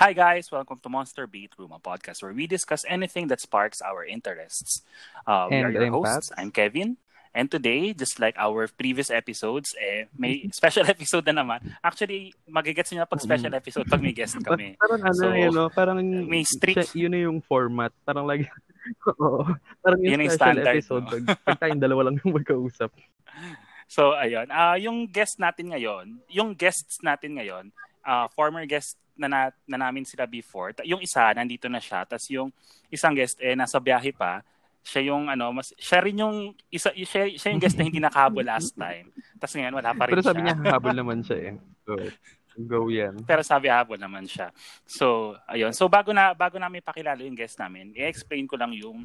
Hi, guys. Welcome to Monster Beat Room, a podcast where we discuss anything that sparks our interests. Uh, we And are your I'm hosts. Pat. I'm Kevin. And today, just like our previous episodes, eh, may special episode na naman. Actually, magigets nyo na pag special episode pag may guest kami. Parang ano, So, yun, no? parang may strict- yun na yung format. Parang lagi, oo. Parang yung Yun yung special standard, episode, no? pag, pag tayong dalawa lang yung magkausap. So, ayun. Ah, yung guest natin ngayon, yung guests natin ngayon, ah, former guest na, na, na namin sila before. Yung isa, nandito na siya. Tapos yung isang guest, eh, nasa biyahe pa. Siya yung, ano, mas, siya rin yung, isa, siya, siya yung guest na hindi nakahabol last time. Tapos ngayon, wala pa rin Pero sabi siya. niya, habol naman siya eh. So, go yan. Pero sabi habol naman siya. So, ayun. So, bago na bago namin pakilala yung guest namin, i-explain ko lang yung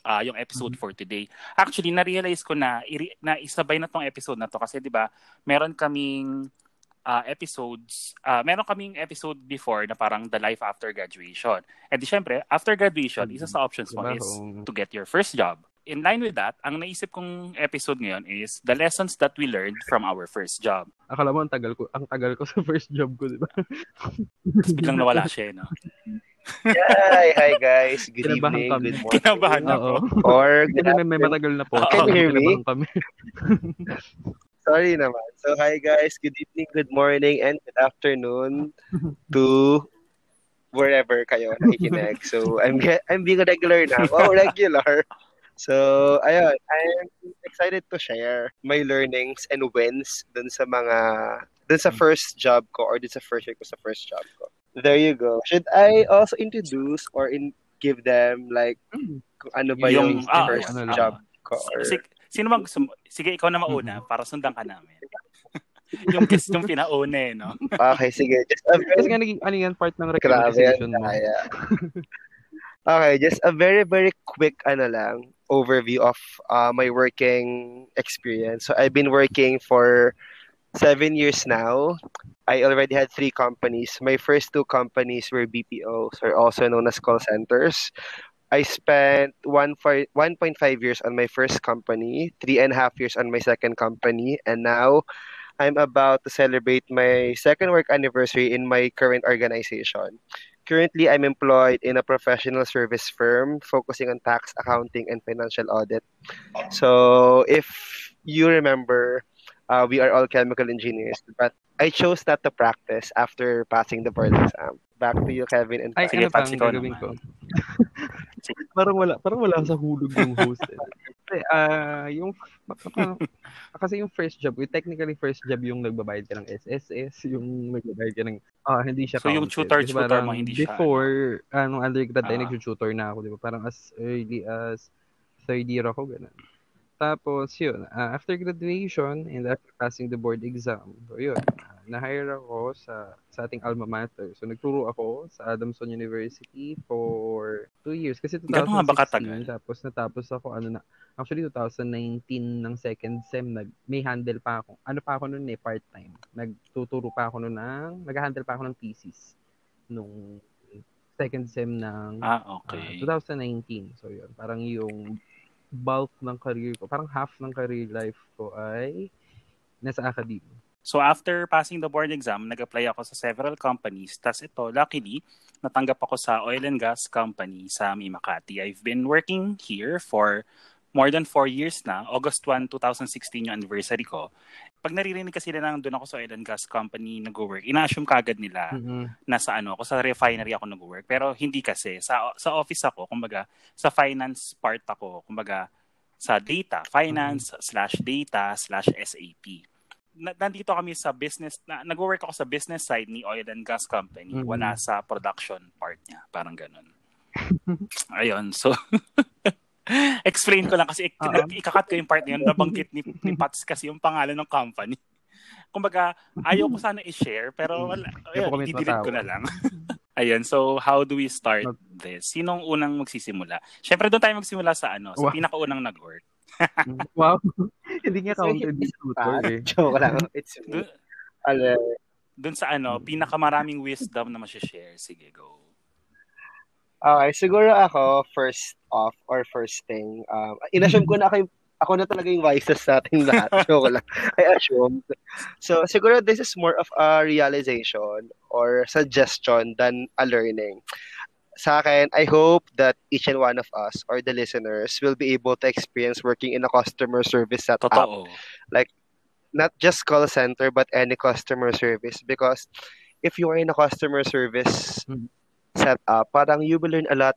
ah yung episode for today. Actually, na-realize ko na, iri- na isabay na tong episode na to kasi 'di ba, meron kaming ah, episodes, ah, meron kaming episode before na parang the life after graduation. And di syempre, after graduation, isa sa options mo Diba? is to get your first job. In line with that, ang naisip kong episode ngayon is the lessons that we learned from our first job. Akala mo, ang tagal ko, ang tagal ko sa first job ko, di ba? Tapos biglang nawala siya, eh, no? Hi, hi guys. Good Kinabahan evening, kami. good morning. Kinabahan ako. Or good may, matagal na po. Can you hear me? Kami. Sorry naman. So hi guys, good evening, good morning, and good afternoon to wherever kayo nakikinig. So I'm ge- I'm being a regular now. Oh, regular. So, ayun, I'm excited to share my learnings and wins dun sa mga dun sa first job ko or dun sa first year ko sa first job ko. There you go. Should I also introduce or in give them like kung ano ba yung, ah, first ano job ko or sino bang gusto mo? Sige, ikaw na mauna para sundan ka namin. yung guest yung pinauna eh, no? Okay, sige. Just a Kasi nga naging, ano yan, part ng yan. mo. Okay, just a very, very quick ano lang, overview of uh, my working experience. So I've been working for seven years now. I already had three companies. My first two companies were BPOs, or also known as call centers. I spent one for 1.5 years on my first company, three and a half years on my second company, and now I'm about to celebrate my second work anniversary in my current organization. Currently, I'm employed in a professional service firm focusing on tax, accounting, and financial audit. So, if you remember, uh, we are all chemical engineers, but I chose not to practice after passing the board exam. Back to you, Kevin and Ay, ano pa ang gagawin ko? parang wala, parang wala sa hulog yung host. Eh. Kasi, ah, yung, kasi yung first job, yung technically first job yung nagbabayad ka ng SSS, yung nagbabayad ka ng, ah, hindi siya So, yung counted. tutor- Kasi tutor mo, hindi siya, Before, anong undergrad tayo, Ah. nag-tutor na ako, di ba? Parang as early as third year ako, ganun. Tapos, yun, ah, after graduation and after passing the board exam, so yun, ah, na-hire ako sa, sa ating alma mater. So, nagturo ako sa Adamson University for two years. Kasi 2016, Gano'n ba katagal? tapos natapos ako, ano na, actually 2019 ng second sem, nag, may handle pa ako. Ano pa ako noon eh, part-time. Nagtuturo pa ako noon ng, nag-handle pa ako ng thesis nung second sem ng Ah, Ah, okay. 2019. So, yun. Parang yung bulk ng career ko, parang half ng career life ko ay nasa academia. So, after passing the board exam, nag-apply ako sa several companies. Tapos ito, luckily, natanggap ako sa oil and gas company sa May Makati. I've been working here for more than four years na. August 1, 2016 yung anniversary ko. Pag naririnig kasi nila nang doon ako sa oil and gas company nag-work, ina-assume kagad nila Mhm. nasa ano ako sa refinery ako nag-work pero hindi kasi sa sa office ako kumbaga sa finance part ako kumbaga sa data finance slash data slash SAP Na, nandito kami sa business na, nag-work ako sa business side ni oil and gas company Mhm. wala sa production part niya parang ganun ayun so explain ko lang kasi ik- Oo. ikakat ko yung part na yun nabanggit ni, ni Pats kasi yung pangalan ng company kumbaga ayaw ko sana i-share pero wala po kami ayun, didelete ko na lang Ayun, so how do we start this? Sinong unang magsisimula? Siyempre doon tayo magsimula sa ano, sa Wow. pinakaunang nag-work. wow. Hindi So, counted yung tutor eh. Joke lang. It's me. Doon, Ala, doon sa ano, pinakamaraming wisdom na share Sige, go. Okay, siguro ako, first off, or first thing, um, inassume ko na ako yung ako na talaga yung vices natin lahat. Joke lang. I assume. So, siguro this is more of a realization or suggestion than a learning. Sa akin, I hope that each and one of us or the listeners will be able to experience working in a customer service setup. Totoo. Not just call center, but any customer service. Because if you are in a customer service Mhm. Setup, parang you will learn a lot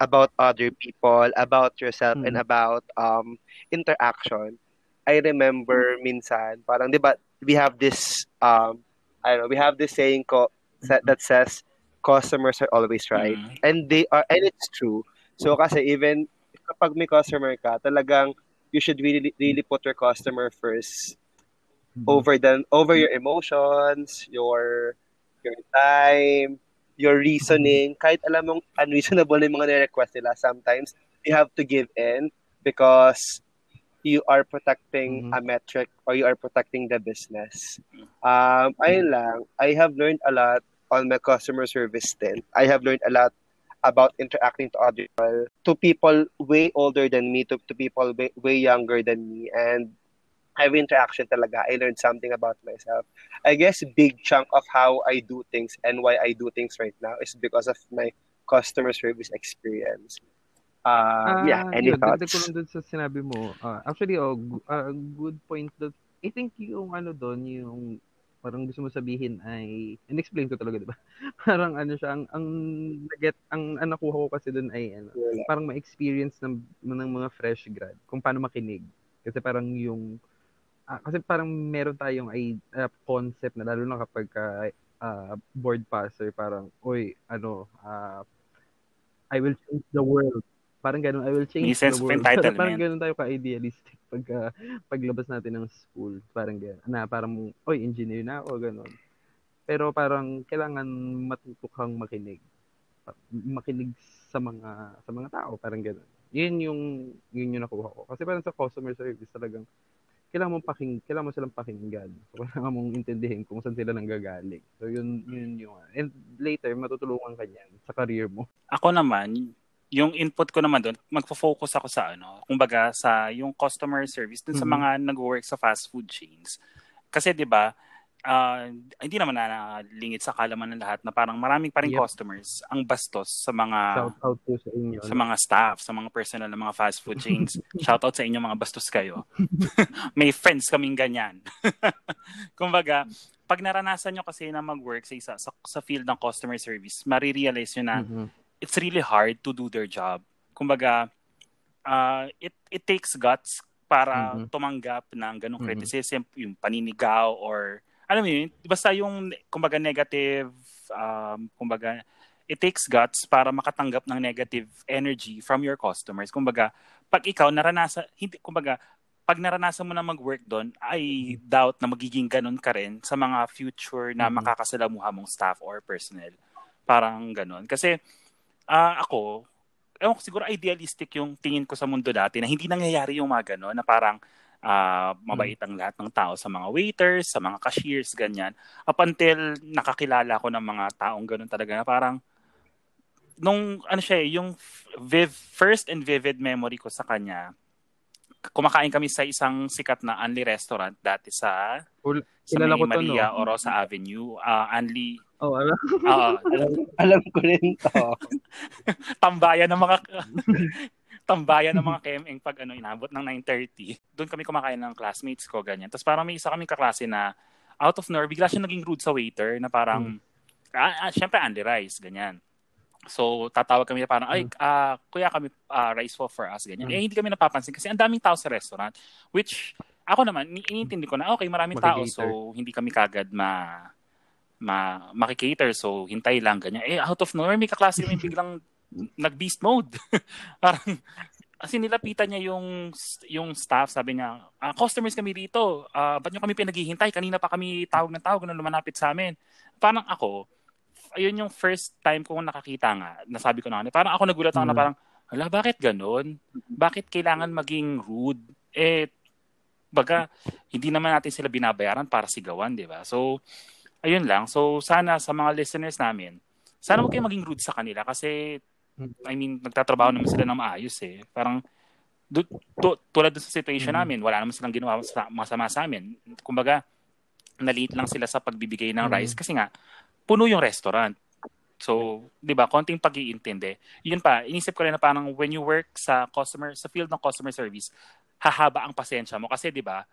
about other people, about yourself, and Mhm. about um interaction. I remember minsan, parang 'di ba, we have this um I don't know, we have this saying ko sa- that says customers are always right. Mm. And they are and it's true. So kasi even kapag may customer ka, talagang you should really really put your customer first over than over your emotions, your your time, your reasoning. Kahit alam mong unreasonable na yung mga nire-request nila, sometimes you have to give in because you are protecting Mhm. a metric or you are protecting the business. Um, ayun lang. I have learned a lot on my customer service stint. I have learned a lot about interacting to other people, to people way older than me, to, to people way, way younger than me. And every interaction talaga, I learned something about myself. I guess big chunk of how I do things and why I do things right now is because of my customer service experience. Uh, yeah, any yun, dagdag ko thoughts? lang dun sa sinabi mo. Ah, actually, oh, ah, good point. That, I think yung ano doon, yung parang gusto mo sabihin ay, in-explain ko talaga, di ba? parang ano siya, ang, ang, get, ang, ang nakuha ko kasi doon ay, ano, parang ma-experience ng, ng mga fresh grad kung paano makinig. Kasi parang yung, ah, kasi parang meron tayong ay, ah, concept na lalo na kapag ka, ah, board passer, parang, oy, ano, ah, I will change the world. Parang ganun, I will change May the world. entitlement. parang ganun tayo ka-idealistic pag ah, paglabas natin ng school. Parang ganun. Na parang, oy, engineer na ako, ganun. Pero parang kailangan matuto kang makinig. Makinig sa mga sa mga tao, parang ganun. Yun yung yun yung nakuha ko. Kasi parang sa customer service talagang kailangan mong paking kailangan mo silang pakinggan. So, kailangan mong intindihin kung saan sila nanggagaling. So yun yun yung and later matutulungan ka niyan sa career mo. Ako naman, yung input ko naman doon, magfo-focus ako sa ano, kumbaga sa yung customer service dun sa Mhm. mga nag-work sa fast food chains. Kasi 'di ba, ah, hindi naman na lingit sa kalaman ng lahat na parang maraming pa rin Yep. customers ang bastos sa mga Shout out po sa inyo. sa mga staff, sa mga personnel ng mga fast food chains. Shout out sa inyo mga bastos kayo. May friends kaming ganyan. Kumbaga, pag naranasan nyo kasi na mag-work sa isa sa, sa field ng customer service, marirealize nyo na Mhm. it's really hard to do their job. Kumbaga, uh, it it takes guts para Mhm. tumanggap ng ganong Mhm. criticism, yung paninigaw or alam mo yun, basta yung kumbaga negative um, kumbaga it takes guts para makatanggap ng negative energy from your customers. Kumbaga, pag ikaw naranasan hindi kumbaga pag naranasan mo na mag-work doon, I doubt na magiging ganun ka rin sa mga future na Mhm. makakasalamuha mong staff or personnel. Parang ganun. Kasi ah ako, ewan ko, siguro idealistic yung tingin ko sa mundo dati na hindi nangyayari yung mga gano'n, na parang ah, mabait ang lahat ng tao sa mga waiters, sa mga cashiers, ganyan. Up until nakakilala ko ng mga taong gano'n talaga na parang nung ano siya eh, yung viv, first and vivid memory ko sa kanya, kumakain kami sa isang sikat na Anli restaurant dati sa Ul- sa may ko to, Maria no? Orosa Avenue. Ah, Anli, Oh, alam. ah, alam, alam ko rin to. tambayan ng mga tambayan ng mga KMing pag ano inabot ng 9:30. Doon kami kumakain ng classmates ko ganyan. Tapos parang may isa kaming kaklase na out of nowhere bigla siya naging rude sa waiter na parang ah, ah, syempre Andy Rice ganyan. So tatawag kami na parang ay ah, kuya kami ah, rice for for us ganyan. Mm. Eh hindi kami napapansin kasi ang daming tao sa restaurant which ako naman ni- iniintindi ko na okay maraming tao so hindi kami kagad ma ma makikater so hintay lang ganyan. Eh out of nowhere may kaklase kami biglang nag-beast mode. Parang kasi nilapitan niya yung yung staff, sabi niya, ah, customers kami dito, ah, ba't nyo kami pinaghihintay? Kanina pa kami tawag ng tawag na lumanapit sa amin. Parang ako, ayun yung first time ko nakakita nga, nasabi ko na ano, parang ako nagulat ako na Mm. parang, hala, bakit ganun? Bakit kailangan maging rude? Eh, baga, hindi naman natin sila binabayaran para sigawan, di ba? So, ayun lang. So, sana sa mga listeners namin, sana huwag kayo maging rude sa kanila kasi I mean, nagtatrabaho naman sila ng maayos eh. Parang, du- tu- tulad sa situation Mhm. namin, wala naman silang ginawa sa- masama sa amin. Kumbaga, naliit lang sila sa pagbibigay ng rice kasi nga, puno yung restaurant. So, 'di ba, konting pag-iintindi. Yun pa, inisip ko rin na parang when you work sa customer sa field ng customer service, hahaba ang pasensya mo kasi 'di ba,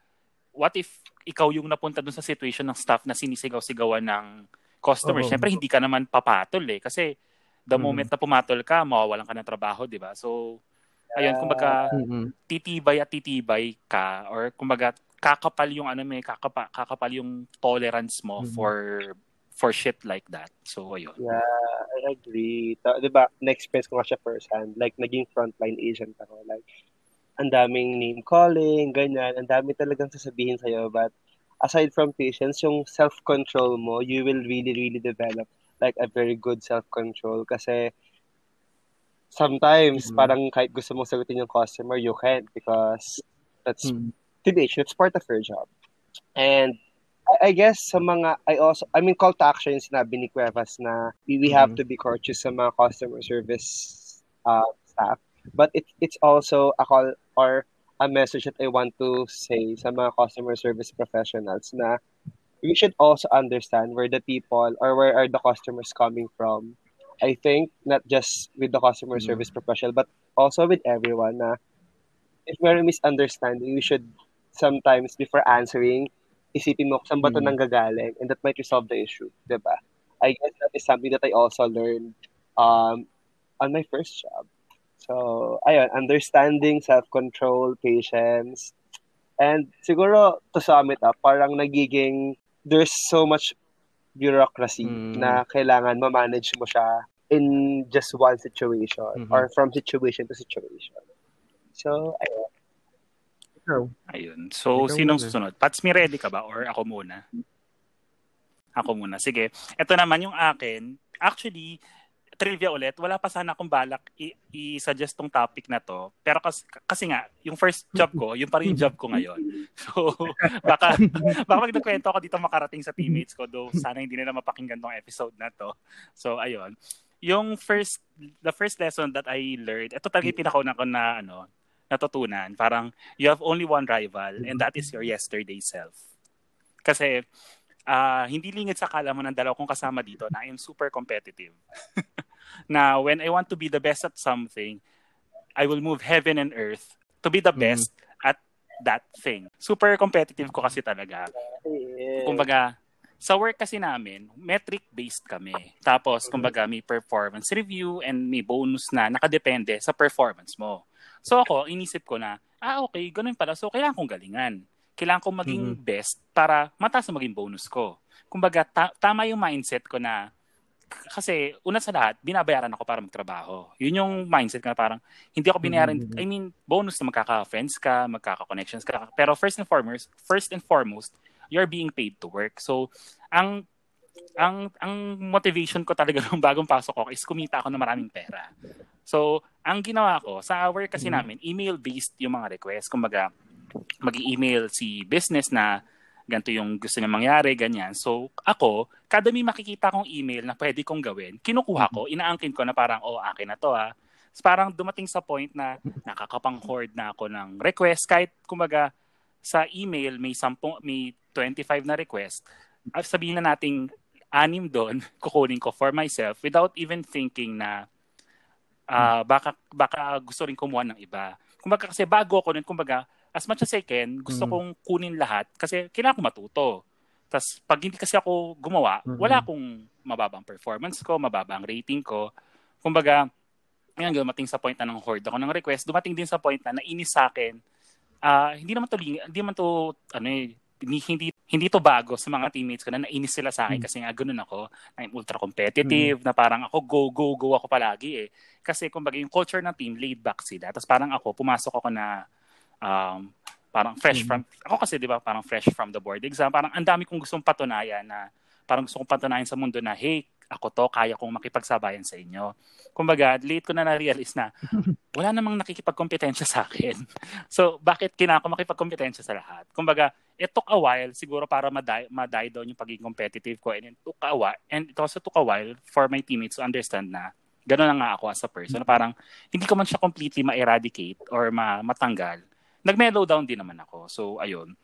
what if ikaw yung napunta dun sa situation ng staff na sinisigaw-sigawan ng customer? Oo. Syempre hindi ka naman papatol eh kasi the Mhm. moment na pumatol ka, mawawalan ka ng trabaho, 'di ba? So, ayun, kumbaga Mm-mm. titibay at titibay ka or kumbaga kakapal yung ano may kakapa, kakapal yung tolerance mo Mhm. for for shit like that. So ayun. Yeah, I agree. Ta- 'Di ba, na-experience ko nga siya first hand. Like, naging frontline agent ako. Like, ang daming name calling, ganyan. Ang dami talagang sasabihin sa'yo. But aside from patience, yung self-control mo, you will really, really develop like a very good self-control. Kasi sometimes, Mhm. parang kahit gusto mong sagutin yung customer, you can't because that's Mm. TBH, it's part of your job. And I, I guess sa mga, I also, I mean, call to action yung sinabi ni Cuevas na we, we have Mhm. to be courteous sa mga customer service uh, staff. But it, it's also a call or a message that I want to say sa mga customer service professionals na we should also understand where the people or where are the customers coming from. I think not just with the customer Mhm. service professional, but also with everyone na if may misunderstanding, you should sometimes before answering, isipin mo saan ba ito Mhm. nanggagaling and that might resolve the issue, di ba? I guess that is something that I also learned um, on my first job. So, ayun, understanding, self-control, patience, and siguro to sum it up, parang nagiging, there's so much bureaucracy Mm. na kailangan ma-manage mo siya in just one situation Mhm. or from situation to situation. So, ayun. Ikaw. Ayun. So Ikaw sinong muna. susunod? Pats, may ready ka ba or ako muna? Ako muna. Sige. Ito naman yung akin. Actually, trivia ulit, wala pa sana akong balak i-suggest tong topic na to. Pero kasi, kasi nga, yung first job ko, yung pa rin yung job ko ngayon. So, baka, baka pag nagkwento ako dito makarating sa teammates ko, though sana hindi nila mapakinggan tong episode na to. So, ayun. Yung first, the first lesson that I learned, ito talaga yung pinakauna ko na, ano, natutunan. Parang, you have only one rival, and that is your yesterday self. Kasi, ah hindi lingid sa kala mo ng dalawa kong kasama dito na I am super competitive. na when I want to be the best at something, I will move heaven and earth to be the Mhm. best at that thing. Super competitive ko kasi talaga. Kumbaga, sa work kasi namin, metric-based kami. Tapos, kumbaga, may performance review and may bonus na nakadepende sa performance mo. So ako, inisip ko na, ah okay, ganun pala. So kailangan kong galingan. Kailangan kong maging Mhm. best para mataas na maging bonus ko. Kumbaga, ta- tama yung mindset ko na kasi una sa lahat, binabayaran ako para magtrabaho. Yun yung mindset ko na parang hindi ako binayaran, Mhm. I mean, bonus na magkaka-friends ka, magkaka-connections ka. Pero first and foremost, first and foremost, you're being paid to work. So, ang ang ang motivation ko talaga nung bagong pasok ko is kumita ako ng maraming pera. So, ang ginawa ko, sa work kasi Mhm. namin, email-based yung mga request. Kumbaga, mag-email si business na ganito yung gusto niya mangyari, ganyan. So, ako, kada may makikita kong email na pwede kong gawin, kinukuha ko, inaangkin ko na parang, oh, akin na to ah. So, parang dumating sa point na nakakapang-hoard na ako ng request. Kahit, kumbaga, sa email, may 10, may 25 na request. Sabihin na nating anim doon, kukunin ko for myself without even thinking na ah baka, baka gusto rin kumuha ng iba. Kumbaga kasi bago ako nun, kumbaga, as much as I can, gusto Mm. kong kunin lahat kasi kailangan ko matuto. Tapos pag hindi kasi ako gumawa, Mhm. wala akong mababang performance ko, mababang rating ko. Kumbaga, ngayon dumating sa point na ng hoard ako ng request, dumating din sa point na nainis sa akin. Ah, hindi naman to hindi naman to ano eh, hindi, hindi to bago sa mga teammates ko na nainis sila sa akin Mm. kasi nga ganun ako, I'm ultra competitive, na parang ako go go go ako palagi eh. Kasi kumbaga yung culture ng team laid back sila. Tapos parang ako pumasok ako na um, parang fresh Mhm. from ako kasi 'di ba parang fresh from the board exam. Parang ang dami kong gustong patunayan na parang gusto kong patunayan sa mundo na hey, ako to, kaya kong makipagsabayan sa inyo. Kumbaga, late ko na na-realize na wala namang nakikipagkompetensya sa akin. So, bakit kailangan ko makipagkompetensya sa lahat? Kumbaga, it took a while siguro para ma-die, ma-die down yung pagiging competitive ko and it took a while, and it also took a while for my teammates to understand na Ganun na nga ako as a person. Parang hindi ko man siya completely ma-eradicate or ma matanggal. Nag-mellow down din naman ako. So, ayun.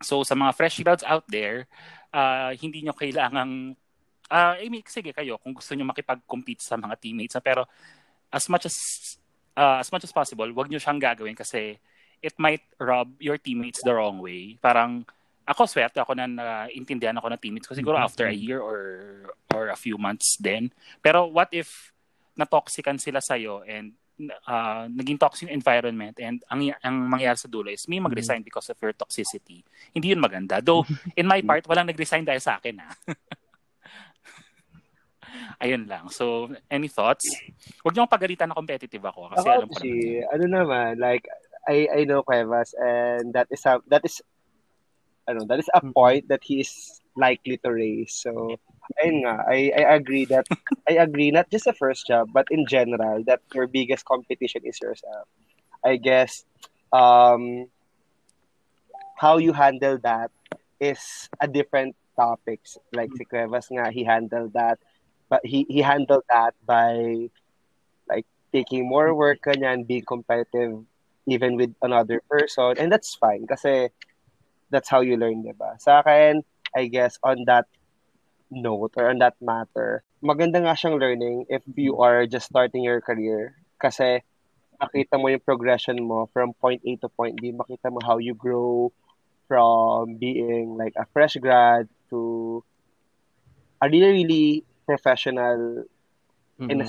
So, sa mga fresh grads out there, uh, hindi nyo kailangang, uh, I mean, sige kayo, kung gusto nyo makipag-compete sa mga teammates, pero as much as uh, as much as possible, wag nyo siyang gagawin kasi it might rub your teammates the wrong way. Parang, ako swerte ako na naintindihan ako ng teammates ko siguro mm-hmm. after a year or or a few months then. Pero what if na-toxican sila sa'yo and uh, naging toxic environment and ang, ang mangyayari sa dulo is may mag-resign mm. because of your toxicity. Hindi yun maganda. Though, in my part, walang nag-resign dahil sa akin, ha? Ayun lang. So, any thoughts? Huwag niyo pagalitan na competitive ako kasi ako, alam ko si, ano naman, like, I, I know Cuevas and that is a, that is ano, that is a mm. point that he is likely to raise. So, ayun nga, I, I agree that, I agree, not just the first job, but in general, that your biggest competition is yourself. I guess, um, how you handle that is a different topics. Like si Cuevas nga, he handled that, but he, he handled that by like taking more work kanyan, being competitive even with another person. And that's fine kasi that's how you learn, diba? Sa akin, I guess on that note or on that matter, maganda nga siyang learning if you are just starting your career. Kasi makita mo yung progression mo from point A to point B, makita mo how you grow from being like a fresh grad to a really, really professional mm-hmm. in a,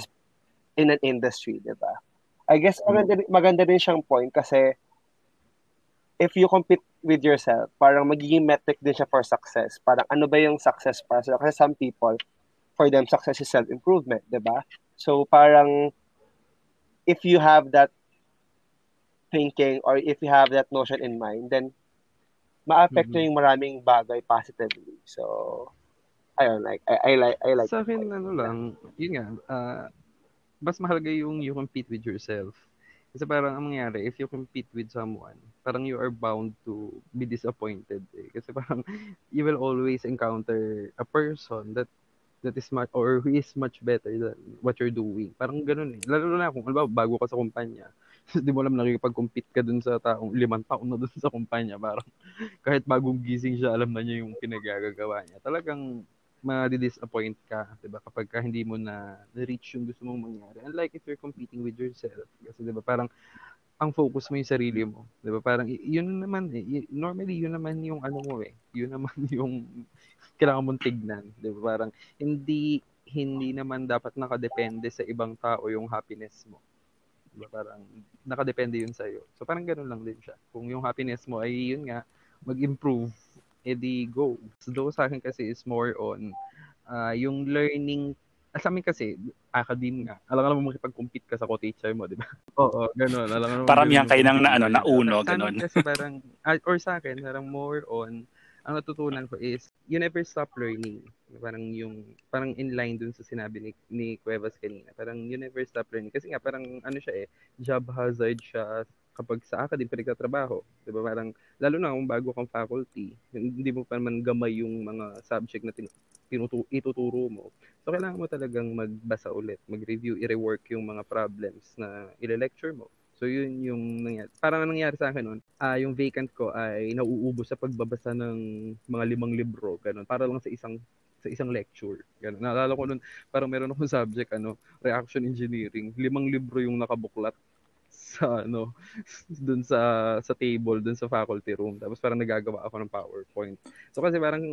in an industry, di ba? I guess maganda, maganda din siyang point kasi if you compete with yourself, parang magiging metric din siya for success. Parang ano ba yung success para sila? Kasi some people, for them, success is self-improvement, di ba? So parang, if you have that thinking or if you have that notion in mind, then ma-affect mm-hmm. yung maraming bagay positively. So, ayun, like, I, I like, I like. Sa akin, ano lang, yun nga, uh, mas mahalaga yung you compete with yourself kasi parang ang mangyayari, if you compete with someone, parang you are bound to be disappointed. Eh. Kasi parang you will always encounter a person that that is much or who is much better than what you're doing. Parang ganun eh. Lalo na kung alam bago ka sa kumpanya. Di mo alam nakikipag-compete ka dun sa taong limang taon na dun sa kumpanya. Parang kahit bagong gising siya, alam na niya yung pinagagagawa niya. Talagang ma-disappoint ka, 'di ba? Kapag ka hindi mo na reach yung gusto mong mangyari. Unlike if you're competing with yourself, kasi 'di ba, parang ang focus mo yung sarili mo, 'di ba? Parang yun naman eh, normally yun naman yung ano mo eh. Yun naman yung kailangan mong tignan, 'di ba? Parang hindi hindi naman dapat nakadepende sa ibang tao yung happiness mo. Diba? Parang nakadepende yun sa iyo. So parang ganoon lang din siya. Kung yung happiness mo ay yun nga mag-improve edi go. So, sa akin kasi is more on uh, yung learning ah, sa amin kasi, academe nga. Alam naman makipag-compete ka sa co-teacher mo, di ba? Oo, ganun. Alam ka Paramihan kayo ng na, ano, na uno, ganun. Kasi parang, ah, or sa akin, parang more on, ang natutunan ko is, you never stop learning. Parang yung, parang in line dun sa sinabi ni, ni Cuevas kanina. Parang you never stop learning. Kasi nga, parang ano siya eh, job hazard siya kapag sa academic pinagtatrabaho, 'di ba? Parang lalo na kung bago kang faculty, hindi mo pa naman gamay yung mga subject na tinutu- ituturo mo. So kailangan mo talagang magbasa ulit, mag-review, i-rework yung mga problems na ile-lecture mo. So yun yung nangyari. Parang nangyari sa akin noon, uh, yung vacant ko ay nauubos sa pagbabasa ng mga limang libro, ganun, para lang sa isang sa isang lecture. Ganun. Naalala ko noon, parang meron akong subject, ano, reaction engineering. Limang libro yung nakabuklat sa ano dun sa sa table dun sa faculty room. Tapos parang nagagawa ako ng PowerPoint. So kasi parang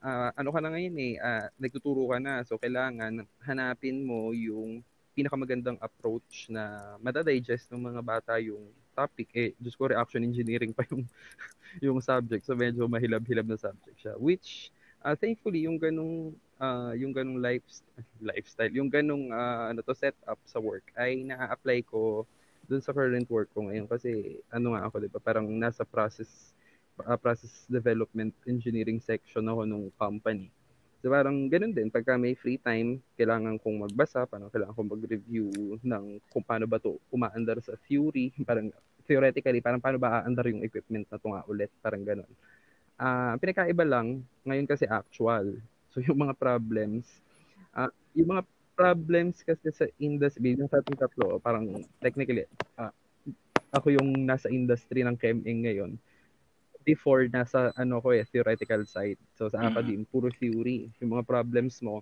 uh, ano ka na ngayon eh uh, nagtuturo ka na. So kailangan hanapin mo yung pinakamagandang approach na madadigest ng mga bata yung topic. Eh just ko reaction engineering pa yung yung subject. So medyo mahilab-hilab na subject siya. Which uh, thankfully yung ganung uh, yung ganung life, lifestyle yung ganung uh, ano to setup sa work ay na-apply ko dun sa current work ko ngayon kasi ano nga ako, 'di ba? Parang nasa process uh, process development engineering section ako nung company. So parang ganun din, pagka may free time, kailangan kong magbasa, parang kailangan kong mag-review ng kung paano ba to umaandar sa Fury, parang theoretically, parang paano ba aandar yung equipment na to nga ulit, parang ganun. Uh, pinakaiba lang, ngayon kasi actual. So yung mga problems, uh, yung mga problems kasi sa industry, yung sa ating tatlo, parang technically, ah, ako yung nasa industry ng ChemEng ngayon. Before, nasa ano ko eh, theoretical side. So sa Mhm. academe, puro theory. Yung mga problems mo,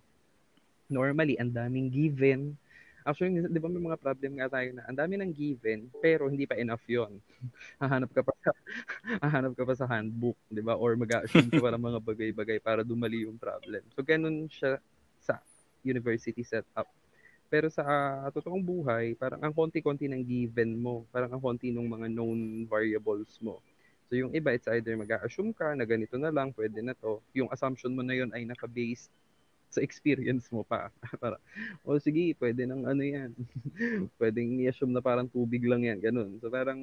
normally, ang daming given. Actually, di ba may mga problem nga tayo na ang dami ng given, pero hindi pa enough yon hahanap ka pa sa, hahanap ka pa sa handbook, di ba? Or mag-assume ka pa ng mga bagay-bagay para dumali yung problem. So, ganun siya university setup. Pero sa ah, totoong buhay, parang ang konti-konti ng given mo, parang ang konti ng mga known variables mo. So yung iba, it's either mag-assume ka na ganito na lang, pwede na to. Yung assumption mo na yun ay naka-based sa experience mo pa. para, o sige, pwede nang ano yan. Pwedeng i-assume na parang tubig lang yan, ganun. So parang,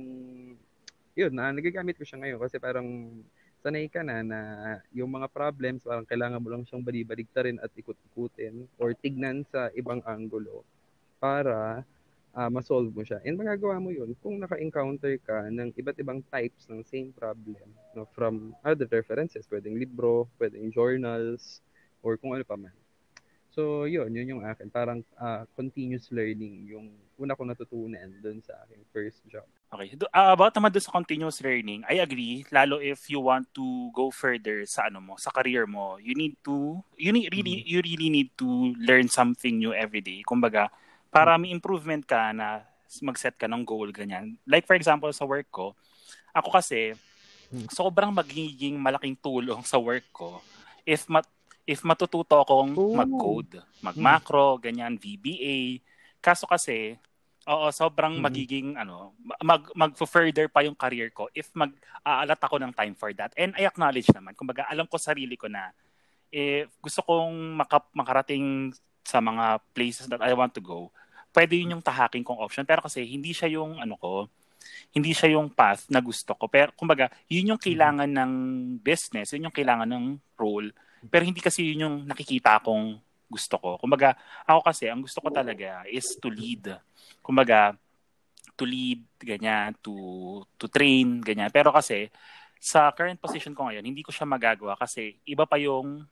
yun, na, nagagamit ko siya ngayon kasi parang sanay ka na na yung mga problems, parang kailangan mo lang siyang balibaligtarin at ikut-ikutin or tignan sa ibang anggulo para ah, masolve mo siya. And magagawa mo yun kung naka-encounter ka ng iba't ibang types ng same problem no, from other references. Pwedeng libro, pwedeng journals, or kung ano pa man. So, yun, yun yung akin. Parang ah, continuous learning yung una ko natutunan dun sa aking first job. Okay. Do, ah, about naman doon sa continuous learning, I agree. Lalo if you want to go further sa ano mo, sa career mo, you need to, you need, really, you really need to learn something new every day. Kumbaga, para may improvement ka na mag-set ka ng goal, ganyan. Like for example, sa work ko, ako kasi, Hmm. sobrang magiging malaking tulong sa work ko if mat if matututo akong mag-code, mag-macro, ganyan, VBA. Kaso kasi, oo, sobrang Mhm. magiging ano, mag mag-further pa yung career ko if mag-aalat ako ng time for that. And I acknowledge naman, kumbaga alam ko sarili ko na eh gusto kong maka- makarating sa mga places that I want to go. Pwede yun yung tahaking kong option pero kasi hindi siya yung ano ko, hindi siya yung path na gusto ko. Pero kumbaga, yun yung kailangan ng business, yun yung kailangan ng role. Pero hindi kasi yun yung nakikita kong gusto ko. Kumbaga, ako kasi, ang gusto ko talaga is to lead. Kumbaga, to lead, ganyan, to, to train, ganyan. Pero kasi, sa current position ko ngayon, hindi ko siya magagawa kasi iba pa yung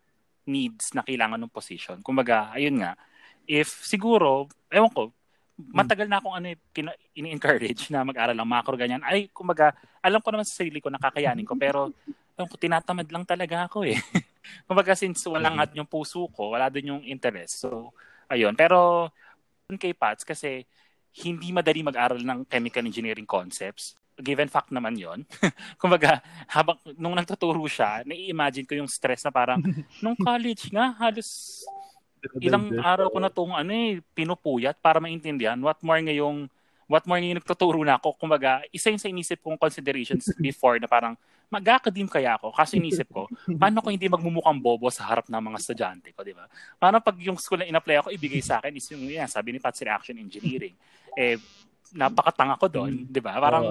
needs na kailangan ng position. Kumbaga, ayun nga, if siguro, ewan ko, matagal na akong ano, eh, kina- ini-encourage na mag-aral ng macro, ganyan. Ay, kumbaga, alam ko naman sa sarili ko, nakakayanin ko, pero ewan ko, tinatamad lang talaga ako eh. kumbaga, since walang at yung puso ko, wala din yung interest. So, ayun. Pero, kay Pats, kasi hindi madali mag-aral ng chemical engineering concepts. Given fact naman yon Kumbaga, habang, nung nagtuturo siya, nai-imagine ko yung stress na parang, nung college nga, halos ilang araw ko na itong ano eh, pinupuyat para maintindihan. What more ngayong, what more ngayong nagtuturo na ako. Kumbaga, isa yun sa inisip kong considerations before na parang, mag-academe kaya ako? Kasi inisip ko, paano ko hindi magmumukhang bobo sa harap ng mga estudyante ko, di ba? Paano pag yung school na in-apply ako, ibigay sa akin is yung, yan, sabi ni Patsy Reaction Engineering. Eh, napakatanga ko doon, di ba? Parang,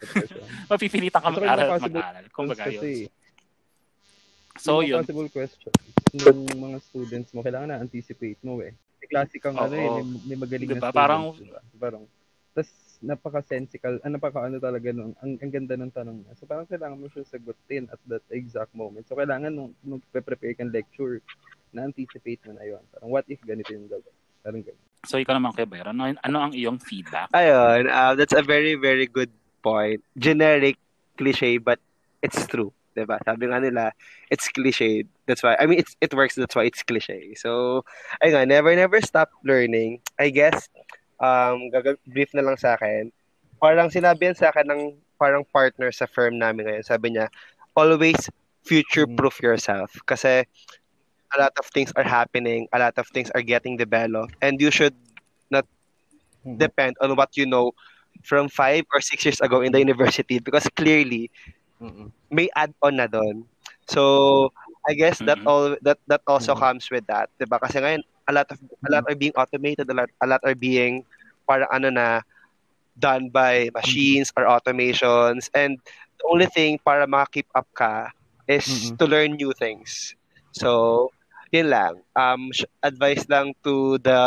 siya. mapipilitan ka mag-aral at mag-aral. Kumbaga Kasi, yun. So, yung yun. possible question ng mga students mo, kailangan na anticipate mo eh. May klase kang ano eh, may, may magaling Diba? na students. Parang- diba? Parang, tas napaka-sensical, ah, napaka-ano talaga nung, ang, ang ganda ng tanong niya. So parang kailangan mo siya sagutin at that exact moment. So kailangan nung, nung prepare kang lecture, na-anticipate mo na yun. Parang what if ganito yung gagawin? Parang ganun. So, ikaw naman kayo, Byron. Ano, ano ang iyong feedback? Ayun, uh, that's a very, very good point. Generic cliche, but it's true. Diba? Sabi nga nila, it's cliche. That's why, I mean, it's, it works, that's why it's cliche. So, ayun nga, never, never stop learning. I guess, um, gag- brief na lang sa akin. Parang sinabi yan sa akin ng parang partner sa firm namin ngayon. Sabi niya, always future-proof yourself. Kasi, a lot of things are happening, a lot of things are getting developed, and you should Mhm. depend on what you know from five or six years ago in the university because clearly Mm-mm. may add-on na doon. So I guess that all that that also comes with that, 'di ba? Kasi ngayon a lot of a lot are being automated, a lot, a lot are being parang ano na done by machines or automations and the only thing para maka-keep up ka is Mhm. to learn new things. So yun lang. Um, advice lang to the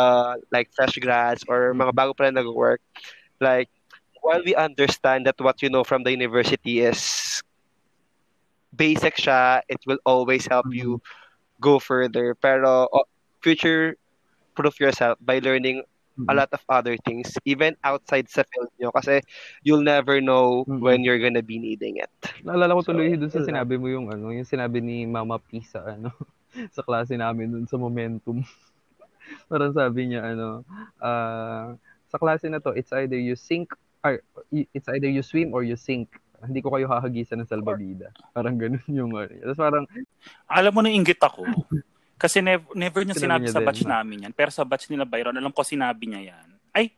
like fresh grads or mga bago pa lang nag-work. Like, while we understand that what you know from the university is basic siya, it will always help you go further. Pero future prove yourself by learning a lot of other things, even outside sa field nyo. Kasi you'll never know Mm-mm. when you're gonna be needing it. Naalala ko So, tuloy dun sa sinabi mo yung ano, yung sinabi ni Mama P sa ano, sa klase namin dun sa momentum. Parang sabi niya ano, ah, sa klase na to, it's either you sink or it's either you swim or you sink. Hindi ko kayo hahagisan ng salbabida. Parang ganun yung ano. Tapos parang, Alam mo na inggit ako. Kasi never, never niya Sinabi sinabi niya sa batch namin yan. Pero sa batch nila Byron, alam ko sinabi niya yan. Ay,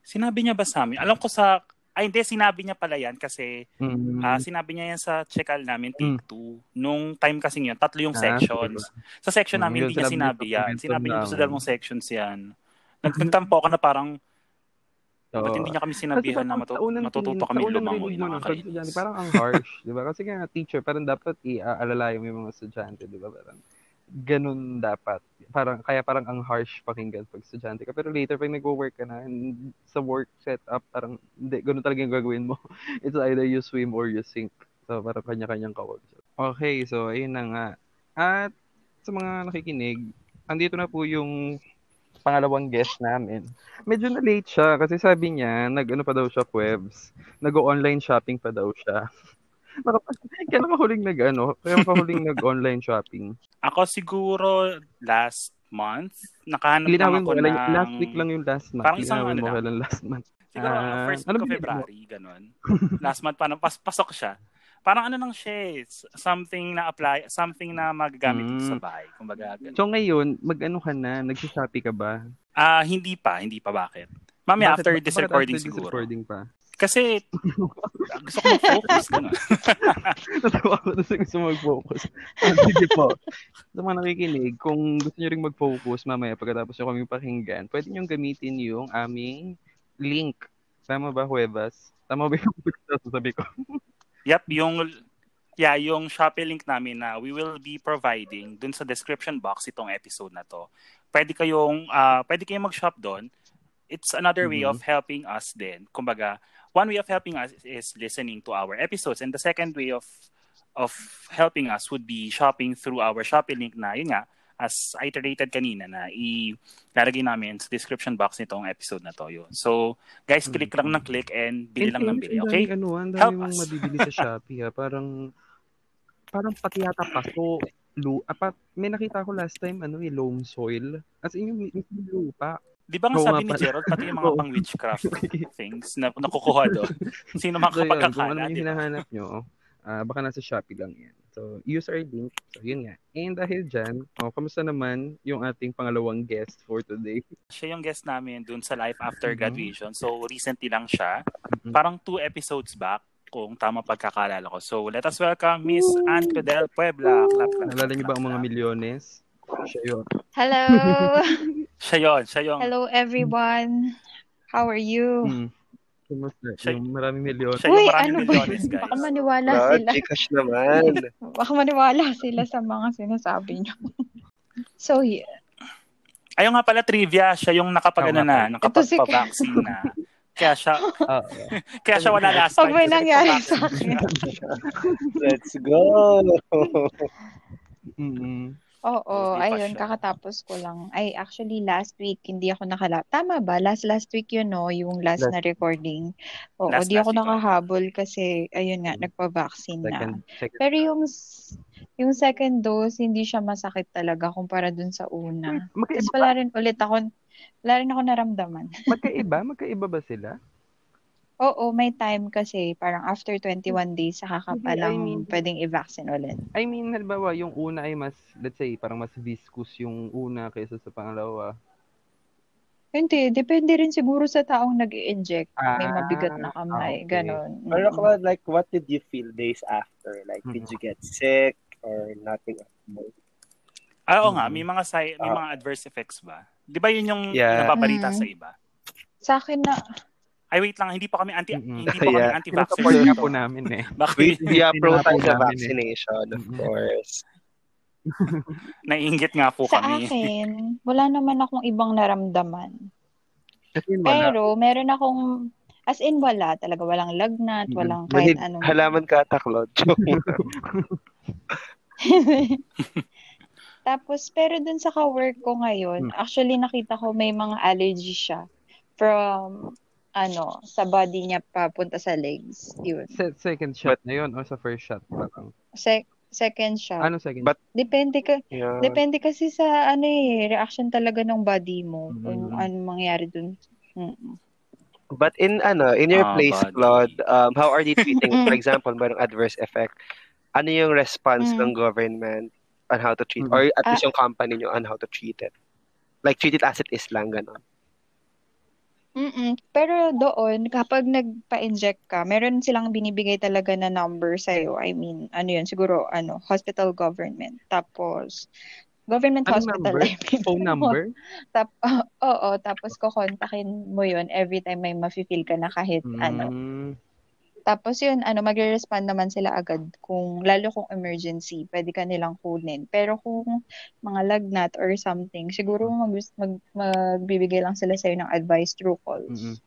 sinabi niya ba sa amin? Alam ko sa, ay hindi, sinabi niya pala yan kasi mm, ah, sinabi niya yan sa checkal namin, take two. Nung time kasi yun, tatlo yung Ah, sections. Sa section Mm, namin, yun, hindi niya sinabi yan. Sinabi niya sa dalawang sections yan. Nag- Nagtampo ako na parang, oo. ba't hindi niya kami Kasi sinabihan na matu- unang matututo kami lumangoy kakainis. estudyante, parang ang harsh, di ba? Kasi nga teacher, parang dapat i-aalalayan mo yung mga estudyante, di ba? Parang ganun dapat. Parang kaya parang ang harsh pakinggan pag estudyante ka. Pero later pag nagwo-work ka na sa work setup, parang hindi ganun talaga yung gagawin mo. It's either you swim or you sink. So parang kanya-kanyang kawag. Okay, so ayun na nga. At sa mga nakikinig, andito na po yung pangalawang guest namin. Medyo na late siya kasi sabi niya, nag-ano pa daw siya, Webs. Nag-online shopping pa daw siya. Nakap- Kailan ka huling nag-ano? Kailan ka huling nag-online shopping? Ako siguro last month, nakahanap lang Linawin ako mo, ng... last week lang yung last month. Parang isang Linawin ano mo lang. last month. Siguro Ah, first ano week of binili mo? February, ganun. Last month, parang pas pasok siya. Parang ano lang siya, eh, something na apply, something na magagamit Mm. sa bahay. Kumbaga, ganun. So ngayon, mag-ano ka na? Nag-shopee ka ba? Ah, hindi pa, hindi pa bakit. Bakit- after this after recording this siguro. recording pa? Kasi gusto ko mag-focus. Natawa ko na gusto mag-focus. Ah, Sige po. Sa mga nakikinig, kung gusto nyo rin mag-focus mamaya pagkatapos nyo kami pakinggan, pwede nyo gamitin yung aming link. Tama ba, Huevas? Tama ba yung sasabi ko? Yep, yung yeah, yung Shopee link namin na we will be providing dun sa description box itong episode na to. Pwede kayong ah, pwede kayong mag-shop doon. It's another way Mhm. of helping us din. Kumbaga, one way of helping us is listening to our episodes and the second way of of helping us would be shopping through our Shopee link na yun nga as iterated kanina na ilalagay namin sa description box nitong episode na to yun. So, guys, click lang ng click and bili lang ng bili, okay? daming Ano, ang Help dami mong us. mabibili sa Shopee. Ha? Parang, parang pati yata paso, lu, apat, may nakita ko last time, ano eh, loam soil. As in, yung, yung lupa. Di ba nga sabi ni. Gerald, pati yung mga pang witchcraft things na nakukuha doon. Sino So, yun, kung ano yung hinahanap nyo, ah baka nasa Shopee lang yan. So, use our link. So, yun nga. And dahil dyan, oh, kamusta naman yung ating pangalawang guest for today? Siya yung guest namin dun sa Life After Mhm. Graduation. So, recently lang siya. Mhm. Parang two episodes back, kung tama pagkakalala ko. So, let us welcome Miss Ann Credel Puebla. Clap, clap, Naalala niyo ba clap, ang mga clap. milyones? Siya yun. Hello. Siya yun. Siya yung, Hello everyone. How are you? Hmm. Kumusta? Siya- Yung maraming milyones. siya Uy, ano ba yun? guys. Baka maniwala Ah, sila. Gcash naman. Baka maniwala sila sa mga sinasabi niyo. so, yeah. Ayaw nga pala trivia, siya yung nakapagano Oo na. Ito si- nakapagpa-vaccine na. Kaya siya, Ah, kaya siya wala last Pag time. may kasi nangyari sa akin. Let's go! mm Oo, Hindi ayun, siya. kakatapos ko lang. Ay, actually, last week, hindi ako nakala... Tama ba? Last last week yun, no? Yung last, Last- na recording. Oo, Last- di last ako nakahabol kasi, ayun nga, Mm. nagpa-vaccine na. Second, second. Pero yung yung second dose, hindi siya masakit talaga kumpara dun sa una. Tapos Magkaiba ba? wala rin ulit ako, wala rin ako naramdaman. Magkaiba? Magkaiba ba sila? Oo, may time kasi, parang after 21 days, saka ka Hindi, pa I lang mean- pwedeng i-vaccine ulit. I mean, halimbawa, yung una ay mas, let's say, parang mas viscous yung una kaysa sa pangalawa. Hindi, depende rin siguro sa taong nag inject May Ah, mabigat na okay. kamay, ganon. Pero Mm. Claude, like, what did you feel days after? Like, did you get sick or nothing? at all? Ah, Oo nga, Mhm. may mga side, may Ah. mga adverse effects ba? 'Di ba 'yun yung Yeah. nababalita Mm. sa iba? Sa akin na, Ay wait lang, hindi pa kami anti Mhm. hindi pa kami Yeah. anti-vaxxer. Support nga po namin eh. Bakit We, we are pro tayo sa eh. vaccination, of course. naiinggit nga po sa kami? akin, wala naman akong ibang naramdaman. Pero, meron akong, as in wala, talaga walang lagnat, walang kahit anong. halaman ka ata, Claude. Tapos, pero dun sa ka-work ko ngayon, actually nakita ko may mga allergy siya from ano, sa body niya papunta sa legs. Yun. Se- second shot na yun o sa first shot pa lang? Sec- second shot. Ano second But- Depende ka Yeah. depende kasi sa ano eh, reaction talaga ng body mo kung Mm. ano mangyari dun. Mm-mm. But in ano, in your Ah, place, body. Claude, um, how are they treating, for example, merong adverse effect? Ano yung response Mm. ng government on how to treat, Mm. or at Ah. least yung company nyo on how to treat it? Like, treat it as it is lang, gano'n. Mm-mm. Pero doon, kapag nagpa-inject ka, meron silang binibigay talaga na number sa'yo. I mean, ano yun, siguro, ano, hospital government. Tapos, government Anong hospital, number? I mean. Phone number? Tap, oo, tapos kukontakin mo yun every time may mafe-feel ka na kahit ano. Mm. Tapos yun, ano, magre-respond naman sila agad kung, lalo kung emergency, pwede ka nilang kunin. Pero kung mga lagnat or something, siguro mag, mag, magbibigay lang sila sa'yo ng advice through calls. Mm-mm.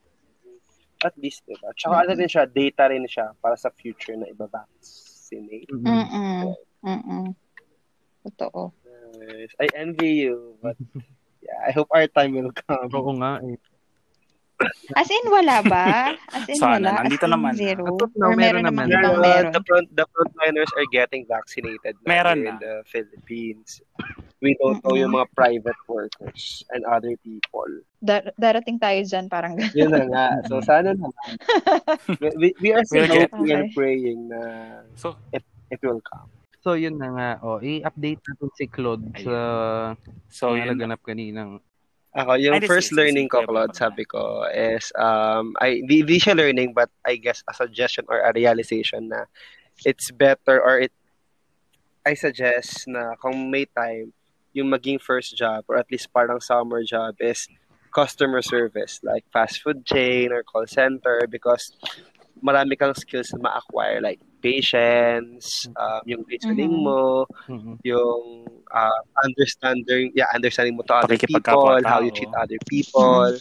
At least, diba? Tsaka ano din siya, data rin siya para sa future na iba-vaccinate. Mm-mm. Mm-mm. Mm-mm. Totoo. Nice. I envy you, but yeah, I hope our time will come. Oo nga eh. As in, wala ba? As in, Sana, wala? As nandito in, naman. zero? As now, Or meron meron naman. Yeah, meron? the front the frontliners are getting vaccinated Meron in na. the Philippines. We don't know yung mga private workers and other people. Dar- darating tayo dyan, parang gano'n. Yun na nga. So sana naman. we, we are still We'll hoping and praying na So, it will come. So, yun na nga. O, i-update natin si Claude sa so yun. naganap kanina. Ako, yung Ay, first sige, learning sige, ko, Claude, sabi ko, is, um, I, di, di siya learning, but I guess a suggestion or a realization na it's better or it, I suggest na kung may time, yung maging first job or at least parang summer job is customer service, like fast food chain or call center because marami kang skills na ma-acquire like patience, um, yung listening Mhm. mo, Mm-mm. yung uh, understanding yeah understanding mo to other people how you treat other people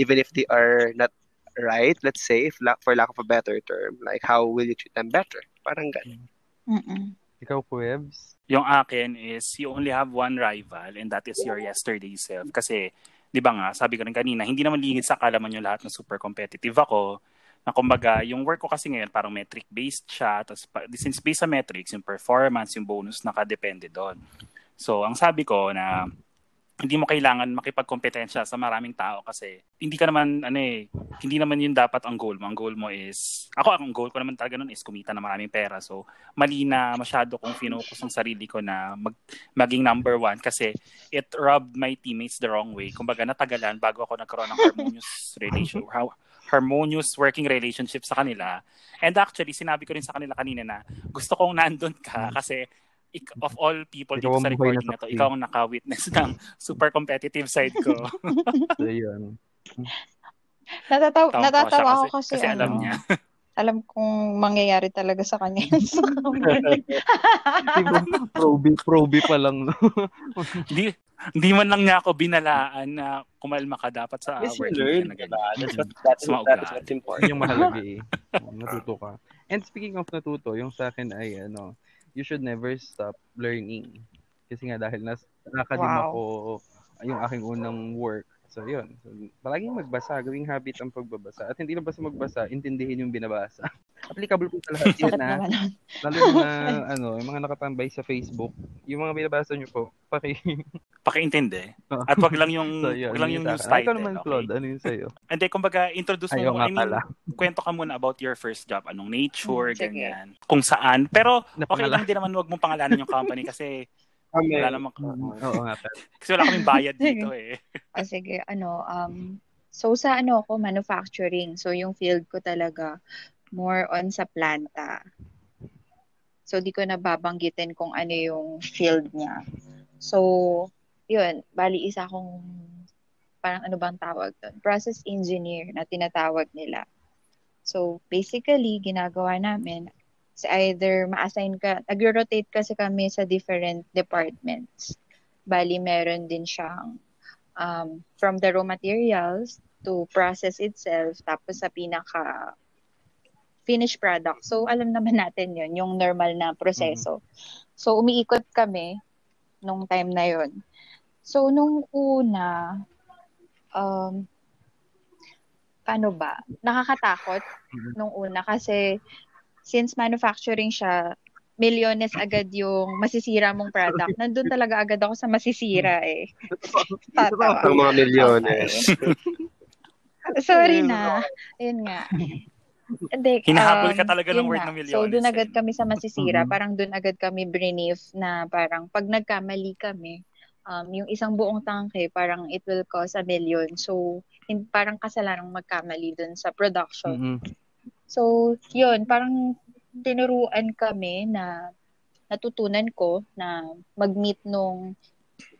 even if they are not right let's say if la- for lack of a better term like how will you treat them better parang ganun Mm-mm. Ikaw, Puebs? Yung akin is you only have one rival and that is your yesterday self. Kasi, di ba nga, sabi ko rin kanina, hindi naman lingid sa kalaman yung lahat na super competitive ako. Na kumbaga, yung work ko kasi ngayon parang metric-based siya. Tapos, since based sa metrics, yung performance, yung bonus, nakadepende doon. So, ang sabi ko na hindi mo kailangan makipagkompetensya sa maraming tao kasi hindi ka naman ano eh hindi naman yun dapat ang goal mo ang goal mo is ako ang goal ko naman talaga nun is kumita ng maraming pera so mali na masyado kong finokus ang sarili ko na mag, maging number one kasi it rubbed my teammates the wrong way. Kumbaga natagalan bago ako nagkaroon ng harmonious relation how, harmonious working relationship sa kanila. And actually, sinabi ko rin sa kanila kanina na gusto kong nandun ka kasi ik- of all people Ikaw dito sa recording na to, ikaw ang naka-witness ng super competitive side ko. So, yun. Natataw- natatawa ako kasi, kasi alam ano, niya. Alam kong mangyayari talaga sa kanya yun sa proby, proby pa lang. Hindi hindi man lang niya ako binalaan na kumalma ka dapat sa learn, ka na diba? That's what, that's, that's what's important. yung mahalaga eh. Natuto ka. And speaking of natuto, yung sa akin ay ano, you should never stop learning. Kasi nga dahil nas nakadim Wow. ako yung aking unang work. So yun. So, palaging magbasa, gawing habit ang pagbabasa. At hindi lang basta magbasa, intindihin yung binabasa. Applicable po sa lahat yan na. naman. nun. Lalo na ano, yung mga nakatambay sa Facebook, yung mga binabasa nyo po, paki Pakiintindi. At wag lang yung so, yun, wag lang yun yung news akin. Ay, Ikaw title. naman, okay? Claude, ano yun sa'yo? Hindi, kumbaga, introduce Ayaw mo, nga I mean, pala. kwento ka muna about your first job. Anong nature, Hmm, ganyan. Kung saan. Pero, okay lang din naman wag mong pangalanan yung company kasi Kami, wala namang, Oo nga kasi wala kaming bayad dito eh. Ah, sige, ano, um, so sa ano ako, manufacturing. So yung field ko talaga, more on sa planta. So di ko nababanggitin kung ano yung field niya. So, yun, bali isa akong, parang ano bang tawag doon? Process engineer na tinatawag nila. So, basically, ginagawa namin, is either ma-assign ka, nag-rotate kasi kami sa different departments. Bali, meron din siyang um, from the raw materials to process itself, tapos sa pinaka finished product. So, alam naman natin yon yung normal na proseso. So, umiikot kami nung time na yon. So, nung una, um, paano ba? Nakakatakot nung una kasi since manufacturing siya, milyones agad yung masisira mong product. Nandun talaga agad ako sa masisira eh. Tatawa. Ang mga milyones. Sorry na. Ayun nga. Hindi, Hinahabol um, ka talaga ng word na milyones. So, doon eh. agad kami sa masisira. Mhm. Parang doon agad kami brief na parang pag nagkamali kami, um, yung isang buong tangke, parang it will cost a million. So, hin- parang kasalanang magkamali doon sa production. Mhm. So, yun, parang tinuruan kami na natutunan ko na mag-meet nung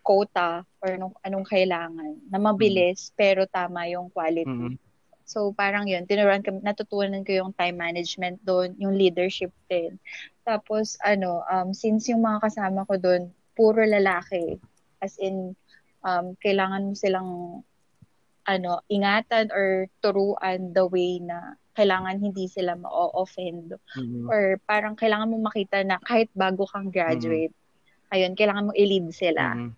quota or nung anong kailangan na mabilis pero tama yung quality. Mhm. So parang yun, tinuruan kami, natutunan ko yung time management doon, yung leadership din. Tapos ano, um, since yung mga kasama ko doon, puro lalaki. As in, um, kailangan mo silang ano, ingatan or turuan the way na kailangan hindi sila ma-offend. Mhm. Or parang kailangan mo makita na kahit bago kang graduate, ayun, kailangan mo i-lead sila. Mhm.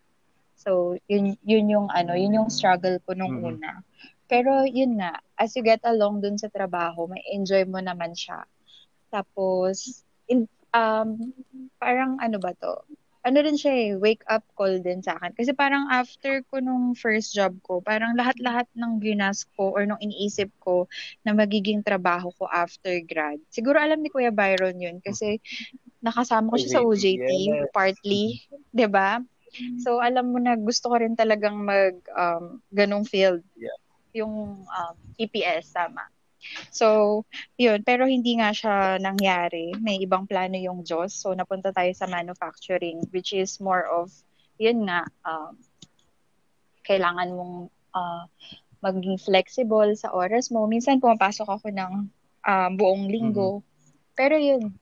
So, yun, yun yung ano, yun yung struggle ko nung Mhm. una. Pero yun nga, as you get along dun sa trabaho, may enjoy mo naman siya. Tapos, in, um, parang ano ba to? Ano din siya eh, wake up call din sa akin. Kasi parang after ko nung first job ko, parang lahat-lahat ng ginas ko or nung iniisip ko na magiging trabaho ko after grad. Siguro alam ni Kuya Byron yun kasi nakasama ko siya sa OJT Yes. partly, ba? So alam mo na gusto ko rin talagang mag um, ganong field. Yeah. Yung um, EPS tama. So, yun. Pero hindi nga siya nangyari. May ibang plano yung Diyos. So, napunta tayo sa manufacturing, which is more of, yun nga, um, kailangan mong uh, maging flexible sa oras mo. Minsan, pumapasok ako ng um, buong linggo. Pero yun,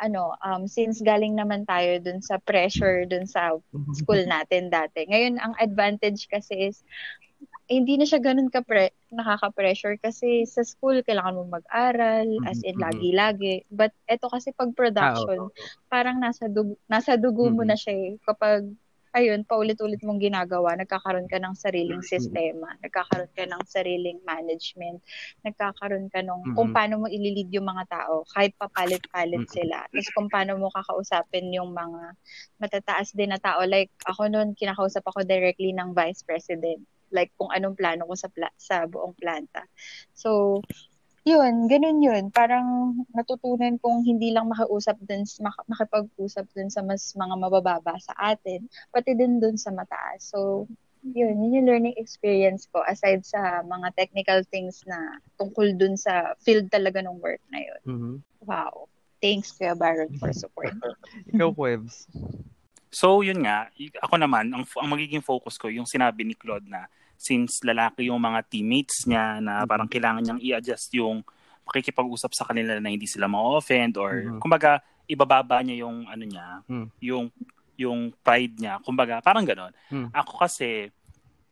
ano, um, since galing naman tayo dun sa pressure dun sa school natin dati. Ngayon, ang advantage kasi is, hindi na siya ganun ka nakaka-pressure kasi sa school kailangan mo mag-aral as in Mhm. lagi-lagi but eto kasi pag Ah, production oo. parang nasa dugo, nasa dugo mo Mhm. na siya eh. kapag ayun paulit-ulit mong ginagawa nagkakaroon ka ng sariling Mhm. sistema nagkakaroon ka ng sariling management nagkakaroon ka ng kung Mhm. paano mo ililid yung mga tao kahit papalit-palit Mhm. sila tapos kung paano mo kakausapin yung mga matataas din na tao like ako noon kinakausap ako directly ng vice president like kung anong plano ko sa pla- sa buong planta. So, yun, ganun yun. Parang natutunan kong hindi lang makausap dun, mak- makipag-usap dun sa mas mga mabababa sa atin, pati din dun sa mataas. So, yun, yun yung learning experience ko aside sa mga technical things na tungkol dun sa field talaga ng work na yun. Mhm. Wow. Thanks, Kuya Baron, for support. Ikaw, Webs. So, yun nga, ako naman, ang, ang magiging focus ko, yung sinabi ni Claude na since lalaki yung mga teammates niya na parang kailangan niyang i-adjust yung pakikipag-usap sa kanila na hindi sila ma-offend or Mhm. kumbaga ibababa niya yung ano niya, Mhm. yung yung pride niya. Kumbaga, parang ganon. Mhm. Ako kasi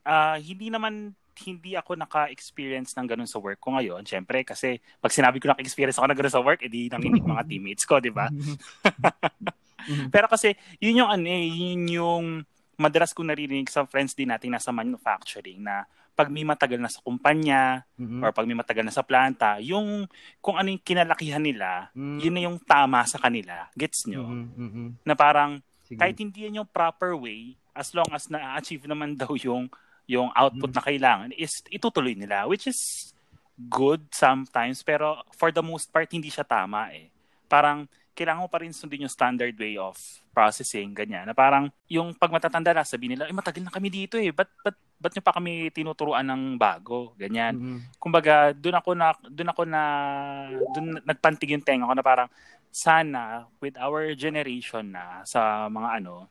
ah, hindi naman hindi ako naka-experience ng ganun sa work ko ngayon. Siyempre, kasi pag sinabi ko naka-experience ako ng ganun sa work, edi nanginig mga teammates ko, di ba? Mhm. Pero kasi, yun yung ano eh, yun yung madalas ko narinig sa friends din natin nasa manufacturing na pag may matagal na sa kumpanya Mhm. or pag may matagal na sa planta, yung kung ano yung kinalakihan nila, Mhm. yun na yung tama sa kanila. Gets nyo? Mhm. Mhm. Na parang Sige. kahit hindi yan yung proper way, as long as na-achieve naman daw yung yung output na kailangan, is itutuloy nila. Which is good sometimes, pero for the most part, hindi siya tama eh. Parang kailangan mo pa rin sundin yung standard way of processing, ganyan. Na parang yung pag matatanda na, sabi nila, eh matagal na kami dito eh, ba't, ba't, ba't nyo pa kami tinuturuan ng bago? Ganyan Mhm. kumbaga doon ako na doon ako na doon nagpantig yung tenga ko na parang sana with our generation na sa mga ano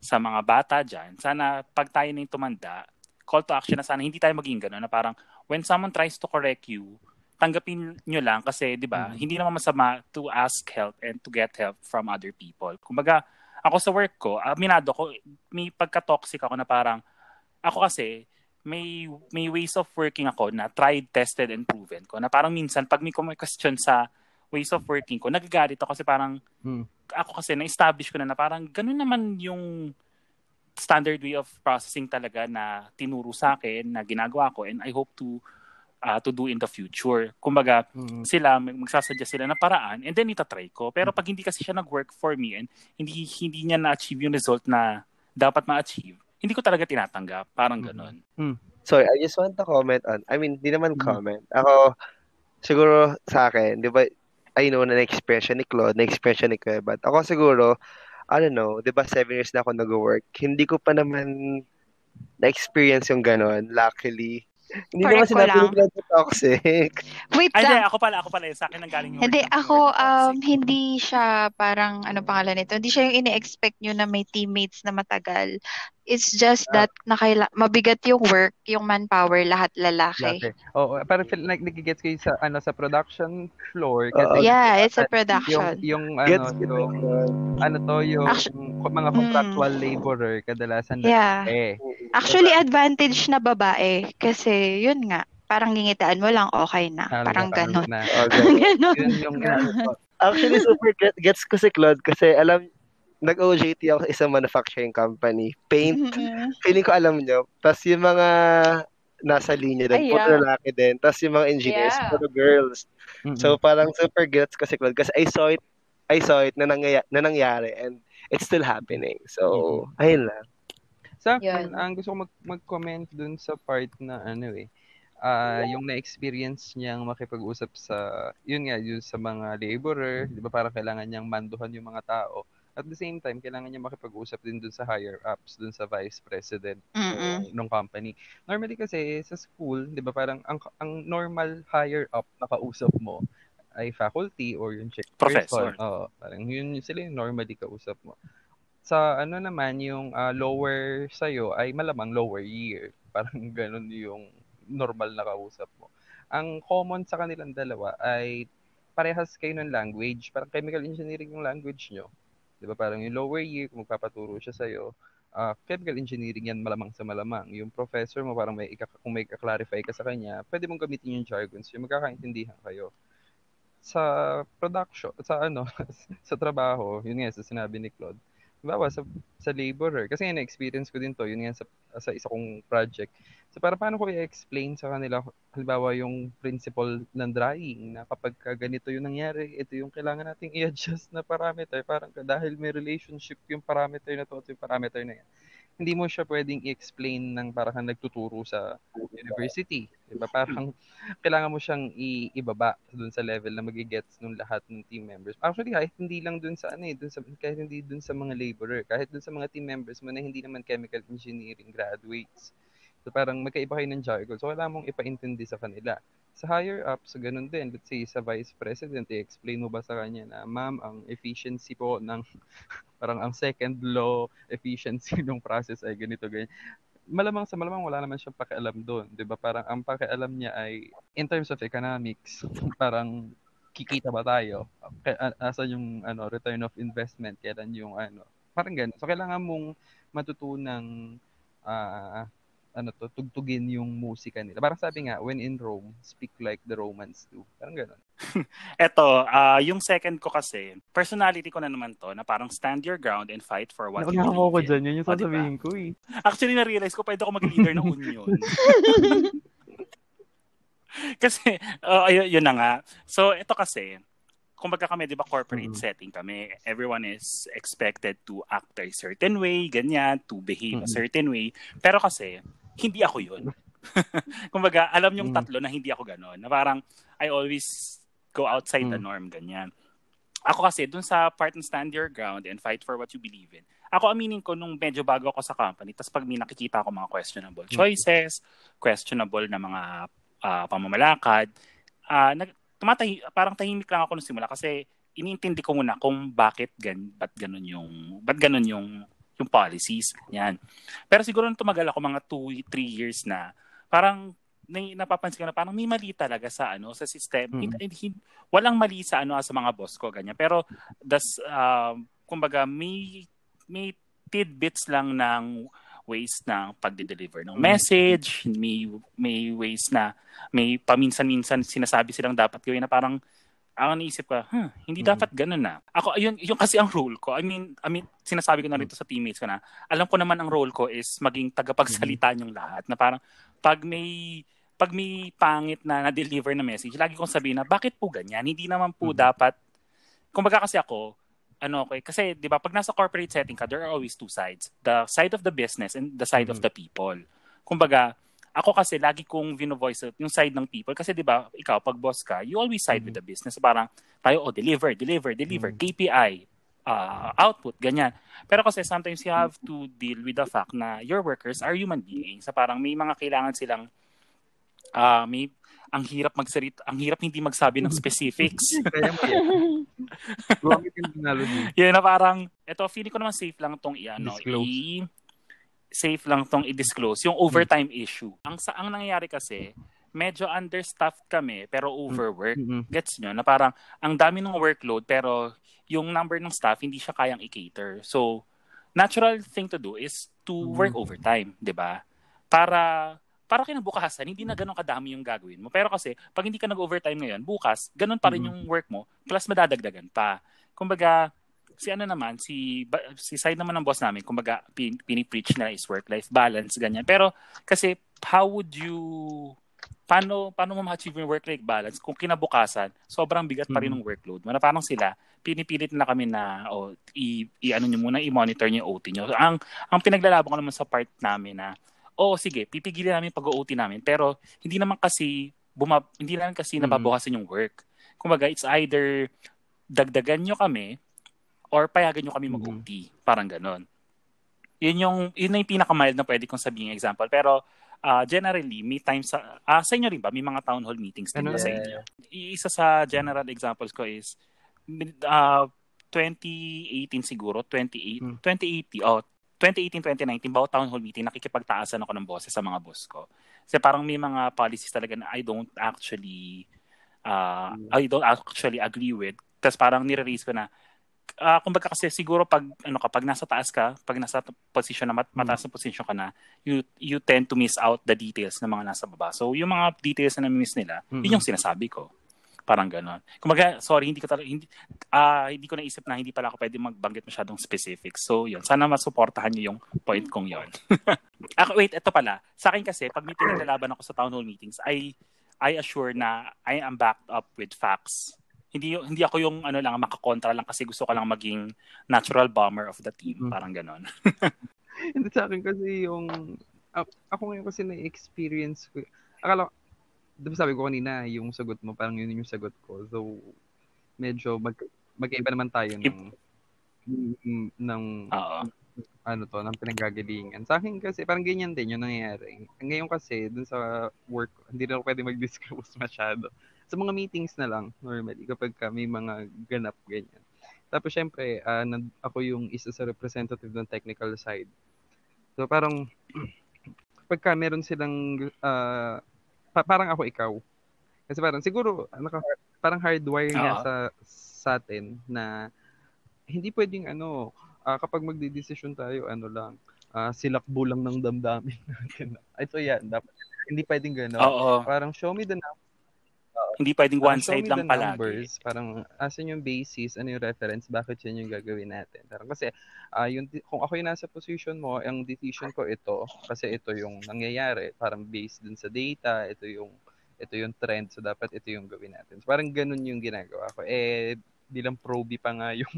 sa mga bata diyan sana pag tayo na yung tumanda call to action na sana hindi tayo maging gano'n na parang when someone tries to correct you tanggapin nyo lang kasi 'di ba Mhm. hindi naman masama to ask help and to get help from other people kumbaga ako sa work ko aminado ko may pagka-toxic ako na parang ako kasi may may ways of working ako na tried, tested, and proven ko. Na parang minsan, pag may may question sa ways of working ko, nagagalit ako kasi parang Hmm. ako kasi na-establish ko na na parang ganun naman yung standard way of processing talaga na tinuro sa akin, na ginagawa ko, and I hope to uh, to do in the future. Kumbaga, Mm. sila, mag- magsasuggest sila ng paraan, and then itatry ko. Pero pag hindi kasi siya nag-work for me, and hindi, hindi niya na-achieve yung result na dapat ma-achieve, hindi ko talaga tinatanggap. Parang Mhm. ganon. Sorry, I just want to comment on, I mean, di naman Mhm. comment. Ako, siguro sa akin, di ba, I know na na-expression ni Claude, na-expression ni Kuya, but ako siguro, I don't know, di ba, seven years na ako nag-work, hindi ko pa naman na-experience yung ganon, luckily. Hindi naman ko sinabi lang. ni toxic. Wait Ay, hindi, lang. ako pala, ako pala. Sa akin ang galing yung Hindi, ako, word um, toxic. hindi siya parang, ano pangalan nito, hindi siya yung ini-expect nyo na may teammates na matagal. It's just Ah. that nakaila mabigat yung work, yung manpower, lahat lalaki. Laki. Oo, parang feel like nagigets kayo sa ano sa production floor Oo. kasi Yeah, it's a yung production. yung Gets ano kita yung yun. ano to yung Actu- mga Mm. contractual laborer kadalasan Yeah. eh Actually, advantage na babae. Kasi, yun nga, parang gingitaan mo lang, okay na. Parang ganon. na. Okay. Ganon. Yun yung Actually, super get, gets ko si Claude kasi alam, nag-OJT ako sa isang manufacturing company. Paint. Mm-mm. Feeling ko alam nyo. Tapos yung mga nasa linya Ay, din, puro yeah. lalaki din. Tapos yung mga engineers, Yeah. puro girls. mm-mm. So parang super gets ko si Claude kasi I saw it, I saw it na, nangyaya, na nangyari and it's still happening. So, ayun lang. Sa akin, Yun. ang gusto ko mag- mag-comment dun sa part na ano eh, ah yung na-experience niyang makipag-usap sa, yun nga, yun sa mga laborer, di ba parang kailangan niyang manduhan yung mga tao. At the same time, kailangan niya makipag-usap din dun sa higher ups, dun sa vice president ng company. Normally kasi sa school, 'di ba, parang ang ang normal higher up na kausap mo ay faculty or yung check Professor. Oo, parang yun sila yung normally kausap mo. Sa ano naman yung ah, lower sa'yo ay malamang lower year. Parang ganun yung normal na kausap mo. Ang common sa kanilang dalawa ay parehas kayo ng language. Parang chemical engineering yung language nyo. Di ba? Parang yung lower year, kung magpapaturo siya sa'yo, ah, chemical engineering yan malamang sa malamang. Yung professor mo, parang may ika, kung may clarify ka sa kanya, pwede mong gamitin yung jargons, yung magkakaintindihan kayo. Sa production, sa ano, sa trabaho, yun nga, sa sinabi ni Claude, Bawa sa, sa laborer, kasi nga na-experience ko din to, yun nga sa, sa isa kong project. So para paano ko i-explain sa kanila, halimbawa yung principle ng drying, na kapag ka ganito yung nangyari, ito yung kailangan nating i-adjust na parameter, parang dahil may relationship yung parameter na to at yung parameter na yan. Hindi mo siya pwedeng i-explain ng parang nagtuturo sa university. Diba? Parang kailangan mo siyang ibaba dun sa level na magigets ng lahat ng team members. Actually, kahit hindi lang dun sa ano eh, dun sa, kahit hindi dun sa mga laborer, kahit dun sa mga team members mo na hindi naman chemical engineering graduates. So parang magkaiba kayo ng jargon. So kailangan mong ipaintindi sa kanila. Sa higher ups, ganun din. Let's say sa vice president, i-explain mo ba sa kanya na, ma'am, ang efficiency po ng, parang ang second law efficiency ng process ay ganito, ganyan malamang sa malamang wala naman siyang pakialam doon, 'di ba? Parang ang pakialam niya ay in terms of economics, parang kikita ba tayo? Asan yung ano return of investment, kailan yung ano. Parang ganun. So kailangan mong matutunang ah ano to, tugtugin yung musika nila. Parang sabi nga, when in Rome, speak like the Romans do. Parang ganun. Eto, ah, yung second ko kasi, personality ko na naman to, na parang stand your ground and fight for what you believe in. yun O, diba? ko eh. Actually, na-realize ko, pwede ako mag-leader ng union. kasi, uh, yun, yun na nga. So, ito kasi, kumbaga kami, di ba, corporate Mhm. setting kami. Everyone is expected to act a certain way, ganyan, to behave a Mhm. certain way. Pero kasi, hindi ako yun. kumbaga, alam yung Mhm. tatlo na hindi ako ganon. Na parang, I always go outside the Mhm. norm, ganyan. Ako kasi, dun sa part ng stand your ground and fight for what you believe in, ako aminin ko nung medyo bago ako sa company, tapos pag may nakikita ako mga questionable choices, questionable na mga ah, pamamalakad, ah, nag, tumatahi, parang tahimik lang ako nung simula kasi iniintindi ko muna kung bakit gan, ba't ganun yung, ba't ganun yung, yung policies. Yan. Pero siguro nung tumagal ako mga 2-3 years na, parang na- napapansin ko na parang may mali talaga sa ano sa system. Mm. Hin- hin- walang mali sa ano sa mga boss ko ganyan. Pero das um, kumbaga may may tidbits lang ng ways ng pagde-deliver ng Mm. message, may may ways na may paminsan-minsan sinasabi silang dapat gawin na parang ako naisip ko, huh, hindi Mm. dapat ganun na. Ako, ayun, yung kasi ang role ko, I mean, I mean, sinasabi ko na rito sa teammates ko na, alam ko naman ang role ko is maging tagapagsalita Mm-hmm. yung lahat. Na parang, pag may, pag may pangit na na-deliver na message, lagi kong sabihin na, bakit po ganyan? Hindi naman po Mhm. dapat, kumbaga kasi ako, ano okay, kasi 'di ba pag nasa corporate setting ka, there are always two sides. The side of the business and the side of Mhm. the people. Kumbaga, ako kasi lagi kong vino-voice yung side ng people kasi 'di ba, ikaw pag boss ka, you always side with the business. Parang tayo oh, deliver, deliver, deliver, Mhm. KPI, uh, output, ganyan. Pero kasi sometimes you have to deal with the fact na your workers are human beings. Sa parang may mga kailangan silang ah may ang hirap magsalit, ang hirap hindi magsabi ng specifics. Yan. Gumamit yung. Yun na parang, eto, feeling ko naman safe lang tong i-ano, i- safe lang tong i-disclose, yung overtime issue. Ang sa ang nangyayari kasi, medyo understaffed kami, pero overwork. Mhm. Gets nyo? Na parang, ang dami ng workload, pero yung number ng staff, hindi siya kayang i-cater. So, natural thing to do is to Mhm. work overtime, di ba? Para para kinabukasan, hindi na ganun kadami yung gagawin mo. Pero kasi, pag hindi ka nag-overtime ngayon, bukas, ganun pa rin Mhm. yung work mo, plus madadagdagan pa. Kumbaga, si ano naman, si, si side naman ng boss namin, kumbaga, pin, pinipreach nila is work-life balance, ganyan. Pero, kasi, how would you, paano, paano mo ma-achieve yung work-life balance kung kinabukasan, sobrang bigat pa rin ng workload. Mana parang sila, pinipilit na kami na, o, i, i, ano nyo muna, i-monitor nyo yung OT nyo. Ang, ang pinaglalaban ko naman sa part namin na, oh sige, pipigilin namin pag-OT namin, pero hindi naman kasi, buma, hindi naman kasi Mhm. nababawasan yung work. Kumbaga, it's either dagdagan nyo kami or payagan nyo kami mag-OT. Parang ganon. Yun yung, yun na yung pinakamild na pwede kong sabihin example. Pero, ah, generally, may times sa, ah, sa inyo rin ba? May mga town hall meetings din Ano ba sa yan? inyo? Isa sa general examples ko is, ah 2018 siguro, 28, Hmm. 2018, oh, 2018-2019, bawat town hall meeting, nakikipagtaasan ako ng boses sa mga boss ko. Kasi parang may mga policies talaga na I don't actually, uh, I don't actually agree with. Tapos parang nire-raise ko na, ah kumbaga kasi siguro pag ano kapag nasa taas ka, pag nasa position na mat- mataas na position ka na, you you tend to miss out the details ng mga nasa baba. So yung mga details na na-miss nila, Mhm. yun yung sinasabi ko. Parang ganon. Kumbaga, sorry, hindi ko talaga, hindi, ah hindi ko naisip na hindi pala ako pwede magbanggit masyadong specifics. So, yun. Sana masuportahan niyo yung point kong yon. Ako, wait, ito pala. Sa akin kasi, pag may pinaglalaban ako sa town hall meetings, I, I assure na I am backed up with facts. Hindi hindi ako yung ano lang makakontra lang kasi gusto ko lang maging natural bomber of the team, Mhm. parang ganon. Hindi sa akin kasi yung ako ngayon kasi na-experience ko. Akala ko, di ba sabi ko kanina, yung sagot mo, parang yun yung sagot ko. So, medyo mag, magkaiba naman tayo ng, ng, ng ano to, ng pinanggagalingan. Sa akin kasi, parang ganyan din yung nangyayari. Ngayon kasi, dun sa work, hindi na ako pwede mag-disclose masyado. Sa mga meetings na lang, normally, kapag ka may mga ganap, ganyan. Tapos, syempre, nan- ako yung isa sa representative ng technical side. So, parang, kapag ka meron silang, ah, pa- parang ako ikaw. Kasi parang, siguro, naka, parang hardwire nga Oo. sa, sa atin na hindi pwedeng ano, ah, kapag magdidesisyon tayo, ano lang, ah, silakbo lang ng damdamin natin. Ito yan, dapat. Hindi pwedeng gano'n. Parang show me the Hindi pwedeng one side lang palagi. numbers. Parang asan yung basis, ano yung reference, bakit yun yung gagawin natin. Parang kasi, ah yung, kung ako yung nasa position mo, ang decision ko ito, kasi ito yung nangyayari, parang based dun sa data, ito yung ito yung trend, so dapat ito yung gawin natin. So, parang ganun yung ginagawa ko. Eh, bilang proby pa nga yung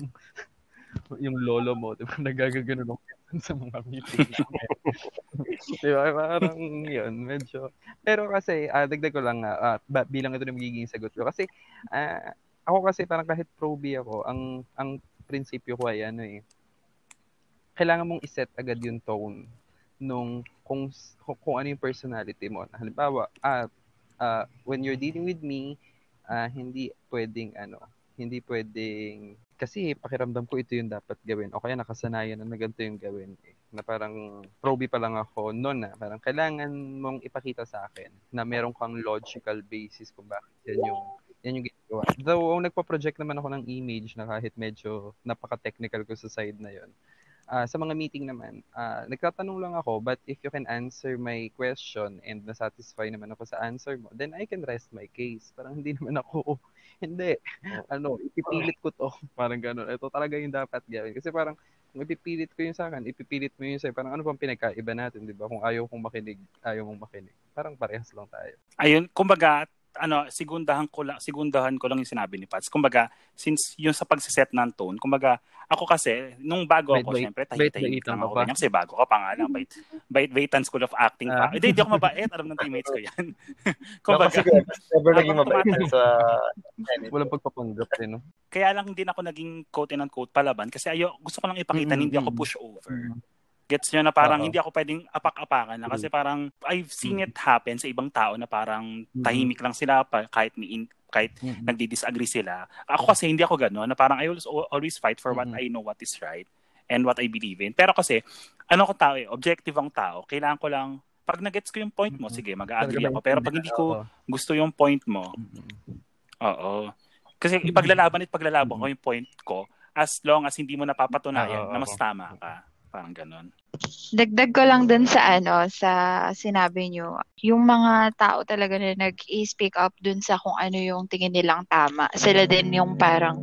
yung lolo mo, di ba, nagagaganon ako sa mga meetings. di ba, parang yun, medyo. Pero kasi, ah, dagdag ko lang, ba- bilang ito na magiging sagot ko. Kasi, ah, ako kasi parang kahit proby ako, ang ang prinsipyo ko ay ano eh, kailangan mong iset agad yung tone nung kung kung, kung ano yung personality mo. Halimbawa, ah, ah, when you're dealing with me, ah, hindi pwedeng ano, hindi pwedeng kasi pakiramdam ko ito yung dapat gawin. O kaya nakasanayan na na ganito yung gawin. Eh. Na parang proby pa lang ako noon na. Parang kailangan mong ipakita sa akin na meron kang logical basis kung bakit yan yung yan yung ginagawa. Though, nagpa-project naman ako ng image na kahit medyo napaka-technical ko sa side na yon Ah, sa mga meeting naman, ah, nagtatanong lang ako, but if you can answer my question and na-satisfy naman ako sa answer mo, then I can rest my case. Parang hindi naman ako, hindi, ano, ipipilit ko to. Parang gano'n. Ito talaga yung dapat gawin. Kasi parang, kung ipipilit ko yung sa akin, ipipilit mo yun sa'yo. Parang ano bang pinagkaiba natin, di ba? Kung ayaw kong makinig, ayaw mong makinig. Parang parehas lang tayo. Ayun, kumbaga, ano, sigundahan ko lang, sigundahan ko lang yung sinabi ni Pats. Kumbaga, since yung sa pagsiset ng tone, kumbaga, ako kasi, nung bago ako, Bait-bait- syempre, bait-baitan lang ako ganyan. Kasi bago ka pa nga lang, bait, bait, baitan school of acting pa. Ah. Hindi, hindi ako mabait. Alam ng teammates ko yan. Kumbaga, kasi never naging mabait sa... Walang pagpapanggap eh, no? kaya lang din ako naging quote and unquote palaban kasi ayo gusto ko lang ipakita Mm, hindi ako push over. Gets nyo na parang Oo. hindi ako pwedeng apak-apakan na kasi parang I've seen it happen sa ibang tao na parang tahimik lang sila pa, kahit ni in, kahit Mm-mm. nagdi-disagree sila. Ako kasi hindi ako gano'n na parang I always, always fight for what Mhm. I know what is right and what I believe in. Pero kasi ano ko tao eh, objective ang tao. Kailangan ko lang pag nagets ko yung point mo, Mhm. sige, mag-agree ako. Pero pag hindi ko gusto yung point mo, Mm-mm. Oo. Kasi ipaglalaban at paglalaban ko yung point ko as long as hindi mo napapatunayan Oo, na mas tama ka. Parang ganun. Dagdag ko lang dun sa ano, sa sinabi nyo, yung mga tao talaga na nag-speak up dun sa kung ano yung tingin nilang tama. Sila din yung parang,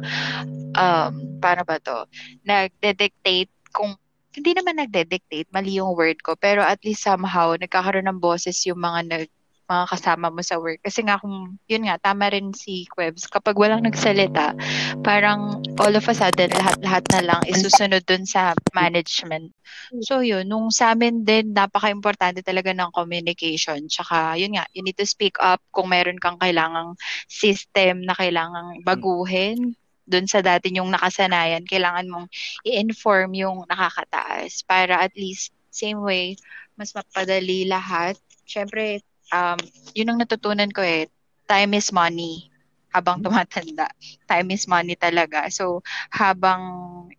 um, paano ba to, nagde-dictate kung, hindi naman nagde-dictate, mali yung word ko, pero at least somehow, nagkakaroon ng boses yung mga nag, mga kasama mo sa work. Kasi nga kung, yun nga, tama rin si Quebs, kapag walang nagsalita, parang all of a sudden, lahat-lahat na lang isusunod dun sa management. So yun, nung sa amin din, napaka-importante talaga ng communication. Tsaka yun nga, you need to speak up kung meron kang kailangang system na kailangang baguhin dun sa dati yung nakasanayan, kailangan mong i-inform yung nakakataas para at least same way, mas mapadali lahat. Siyempre, um, yun ang natutunan ko eh, time is money habang tumatanda. Time is money talaga. So, habang,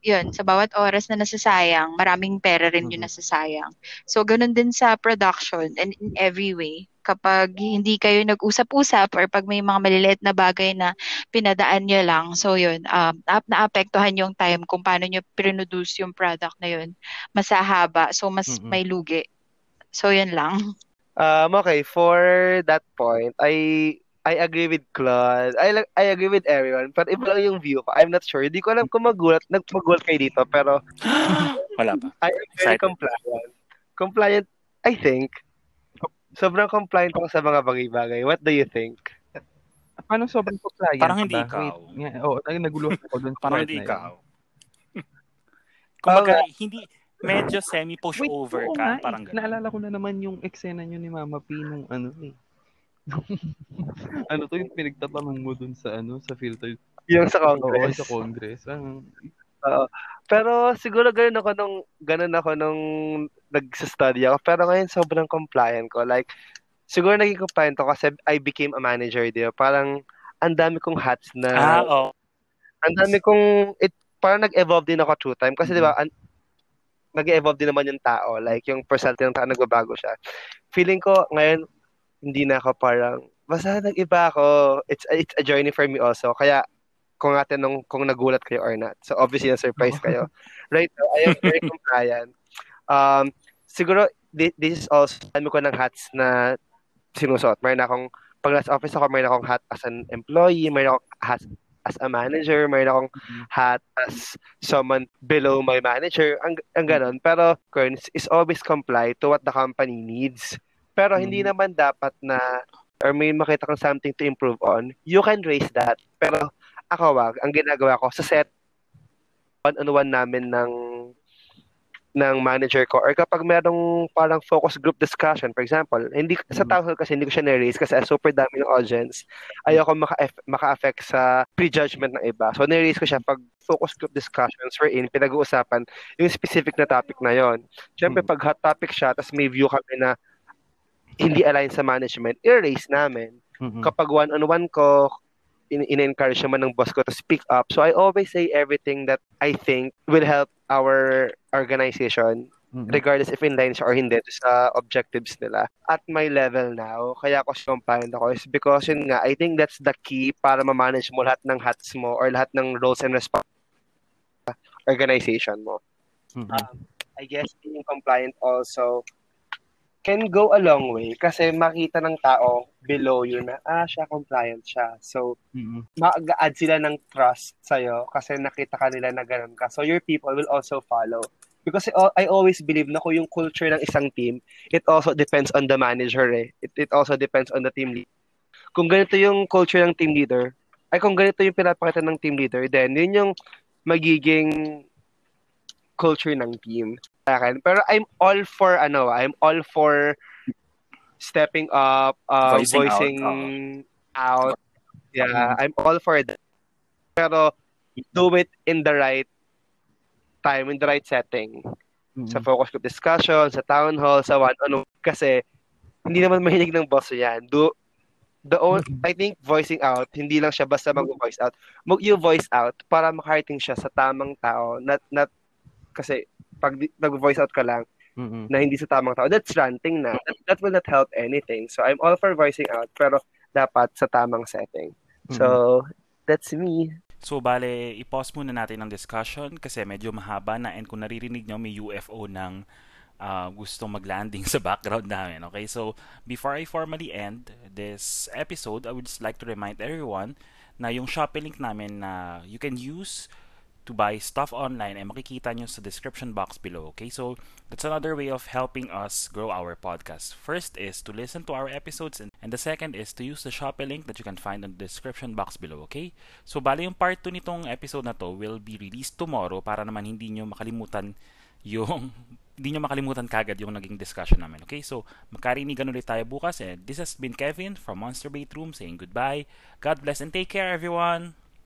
yun, sa bawat oras na nasasayang, maraming pera rin yung Mhm. nasasayang. So, ganun din sa production and in every way. Kapag hindi kayo nag-usap-usap or pag may mga maliliit na bagay na pinadaan nyo lang, so yun, um, na- naapektuhan yung time kung paano nyo produce yung product na yun. Masahaba, so mas Mhm. may lugi. So, yun lang. Um, okay, for that point, I I agree with Claude. I like- I agree with everyone. Pero iba lang yung view ko. I'm not sure. Hindi ko alam kung magulat, nagmagulat kayo dito. Pero Wala pa. I am very Excited. compliant. Compliant, I think. Sobrang compliant ako sa mga bagay-bagay. What do you think? Paano sobrang compliant Parang hindi ba? ikaw. Wait, oo, oh, naguluhan ako dun Parang hindi ikaw. Kumbaga, hindi, medyo semi-push Wait, over oo ka. nga eh. Parang ganun. Naalala ko na naman yung eksena nyo ni Mama P nung ano eh. ano to yung pinagtatanong mo dun sa ano sa filter Yung sa Oo, Congress. sa Congress. Parang, Oo. Pero siguro ganun ako nung ganun ako nung nagsa-study ako. Pero ngayon sobrang compliant ko. Like siguro naging compliant ako kasi I became a manager di ba? Parang ang dami kong hats Ah, na oo. ang dami kong it parang nag-evolve din ako through time kasi di ba an- nag-evolve din naman yung tao. Like yung personality ng tao nagbabago siya. Feeling ko ngayon hindi na ako parang basta nag-iba ako. It's it's a journey for me also. Kaya kung nga tinanong kung nagulat kayo or not. So obviously na-surprise kayo. Right now, I am very compliant. Um, siguro thi- this is also dami ko ng hats na sinusuot. Mayroon akong pag nasa office ako, mayroon akong hat as an employee, mayroon akong hat as a manager, mayroon akong hat as someone below my manager, ang, ang ganon. Pero, Kern, is always comply to what the company needs. Pero hindi Mhm. naman dapat na or may makita kang something to improve on, you can raise that. Pero ako wag, ang ginagawa ko sa set one-on-one namin ng ng manager ko or kapag merong parang focus group discussion for example hindi sa town hall kasi hindi ko siya na-raise kasi super dami ng audience ayoko maka maka-affect sa prejudgment ng iba so na-raise ko siya pag focus group discussions wherein pinag-uusapan yung specific na topic na yon syempre Mhm. pag hot topic siya tapos may view kami na hindi align sa management i-raise namin Mhm. kapag one-on-one ko, in- in-encourage naman ng boss ko to speak up. So I always say everything that I think will help our organization, Mhm. regardless if in line siya or hindi, sa objectives nila. At my level now, kaya ako compliant ako is because yun nga, I think that's the key para ma-manage mo lahat ng hats mo or lahat ng roles and responsibilities organization mo. Mhm. um, I guess being compliant also can go a long way kasi makita ng tao below you na, ah, siya compliant siya. So, Mhm. mag-add sila ng trust sa'yo kasi nakita ka nila na ganun ka. So, your people will also follow. Because I I always believe na kung yung culture ng isang team, it also depends on the manager eh. It, it also depends on the team leader. Kung ganito yung culture ng team leader, ay kung ganito yung pinapakita ng team leader, then yun yung magiging culture ng team sa akin. Pero I'm all for ano, I'm all for stepping up, uh, Voicing out, voicing, out. Yeah, I'm all for that. Pero do it in the right time, in the right setting. Mhm. Sa focus group discussion, sa town hall, sa one-on-one. Kasi hindi naman mahilig ng boss yan. Do, the own, I think voicing out, hindi lang siya basta mag-voice out. Mag you voice out para makarating siya sa tamang tao. Not, not, kasi pag nag-voice out ka lang Mhm. na hindi sa tamang tao, that's ranting na. That, that will not help anything. So I'm all for voicing out, pero dapat sa tamang setting. So, that's me. So, bale, i-pause muna natin ang discussion kasi medyo mahaba na and kung naririnig nyo, may UFO ng ah, gustong mag-landing sa background namin. Okay, so before I formally end this episode, I would just like to remind everyone na yung Shopee link namin na you can use to buy stuff online ay makikita nyo sa description box below. Okay, so that's another way of helping us grow our podcast. First is to listen to our episodes and, the second is to use the Shopee link that you can find in the description box below. Okay, so bali yung part 2 nitong episode na to will be released tomorrow para naman hindi nyo makalimutan yung hindi nyo makalimutan kagad yung naging discussion namin. Okay, so magkarinigan ulit tayo bukas and this has been Kevin from Monster Bait Room saying goodbye. God bless and take care everyone!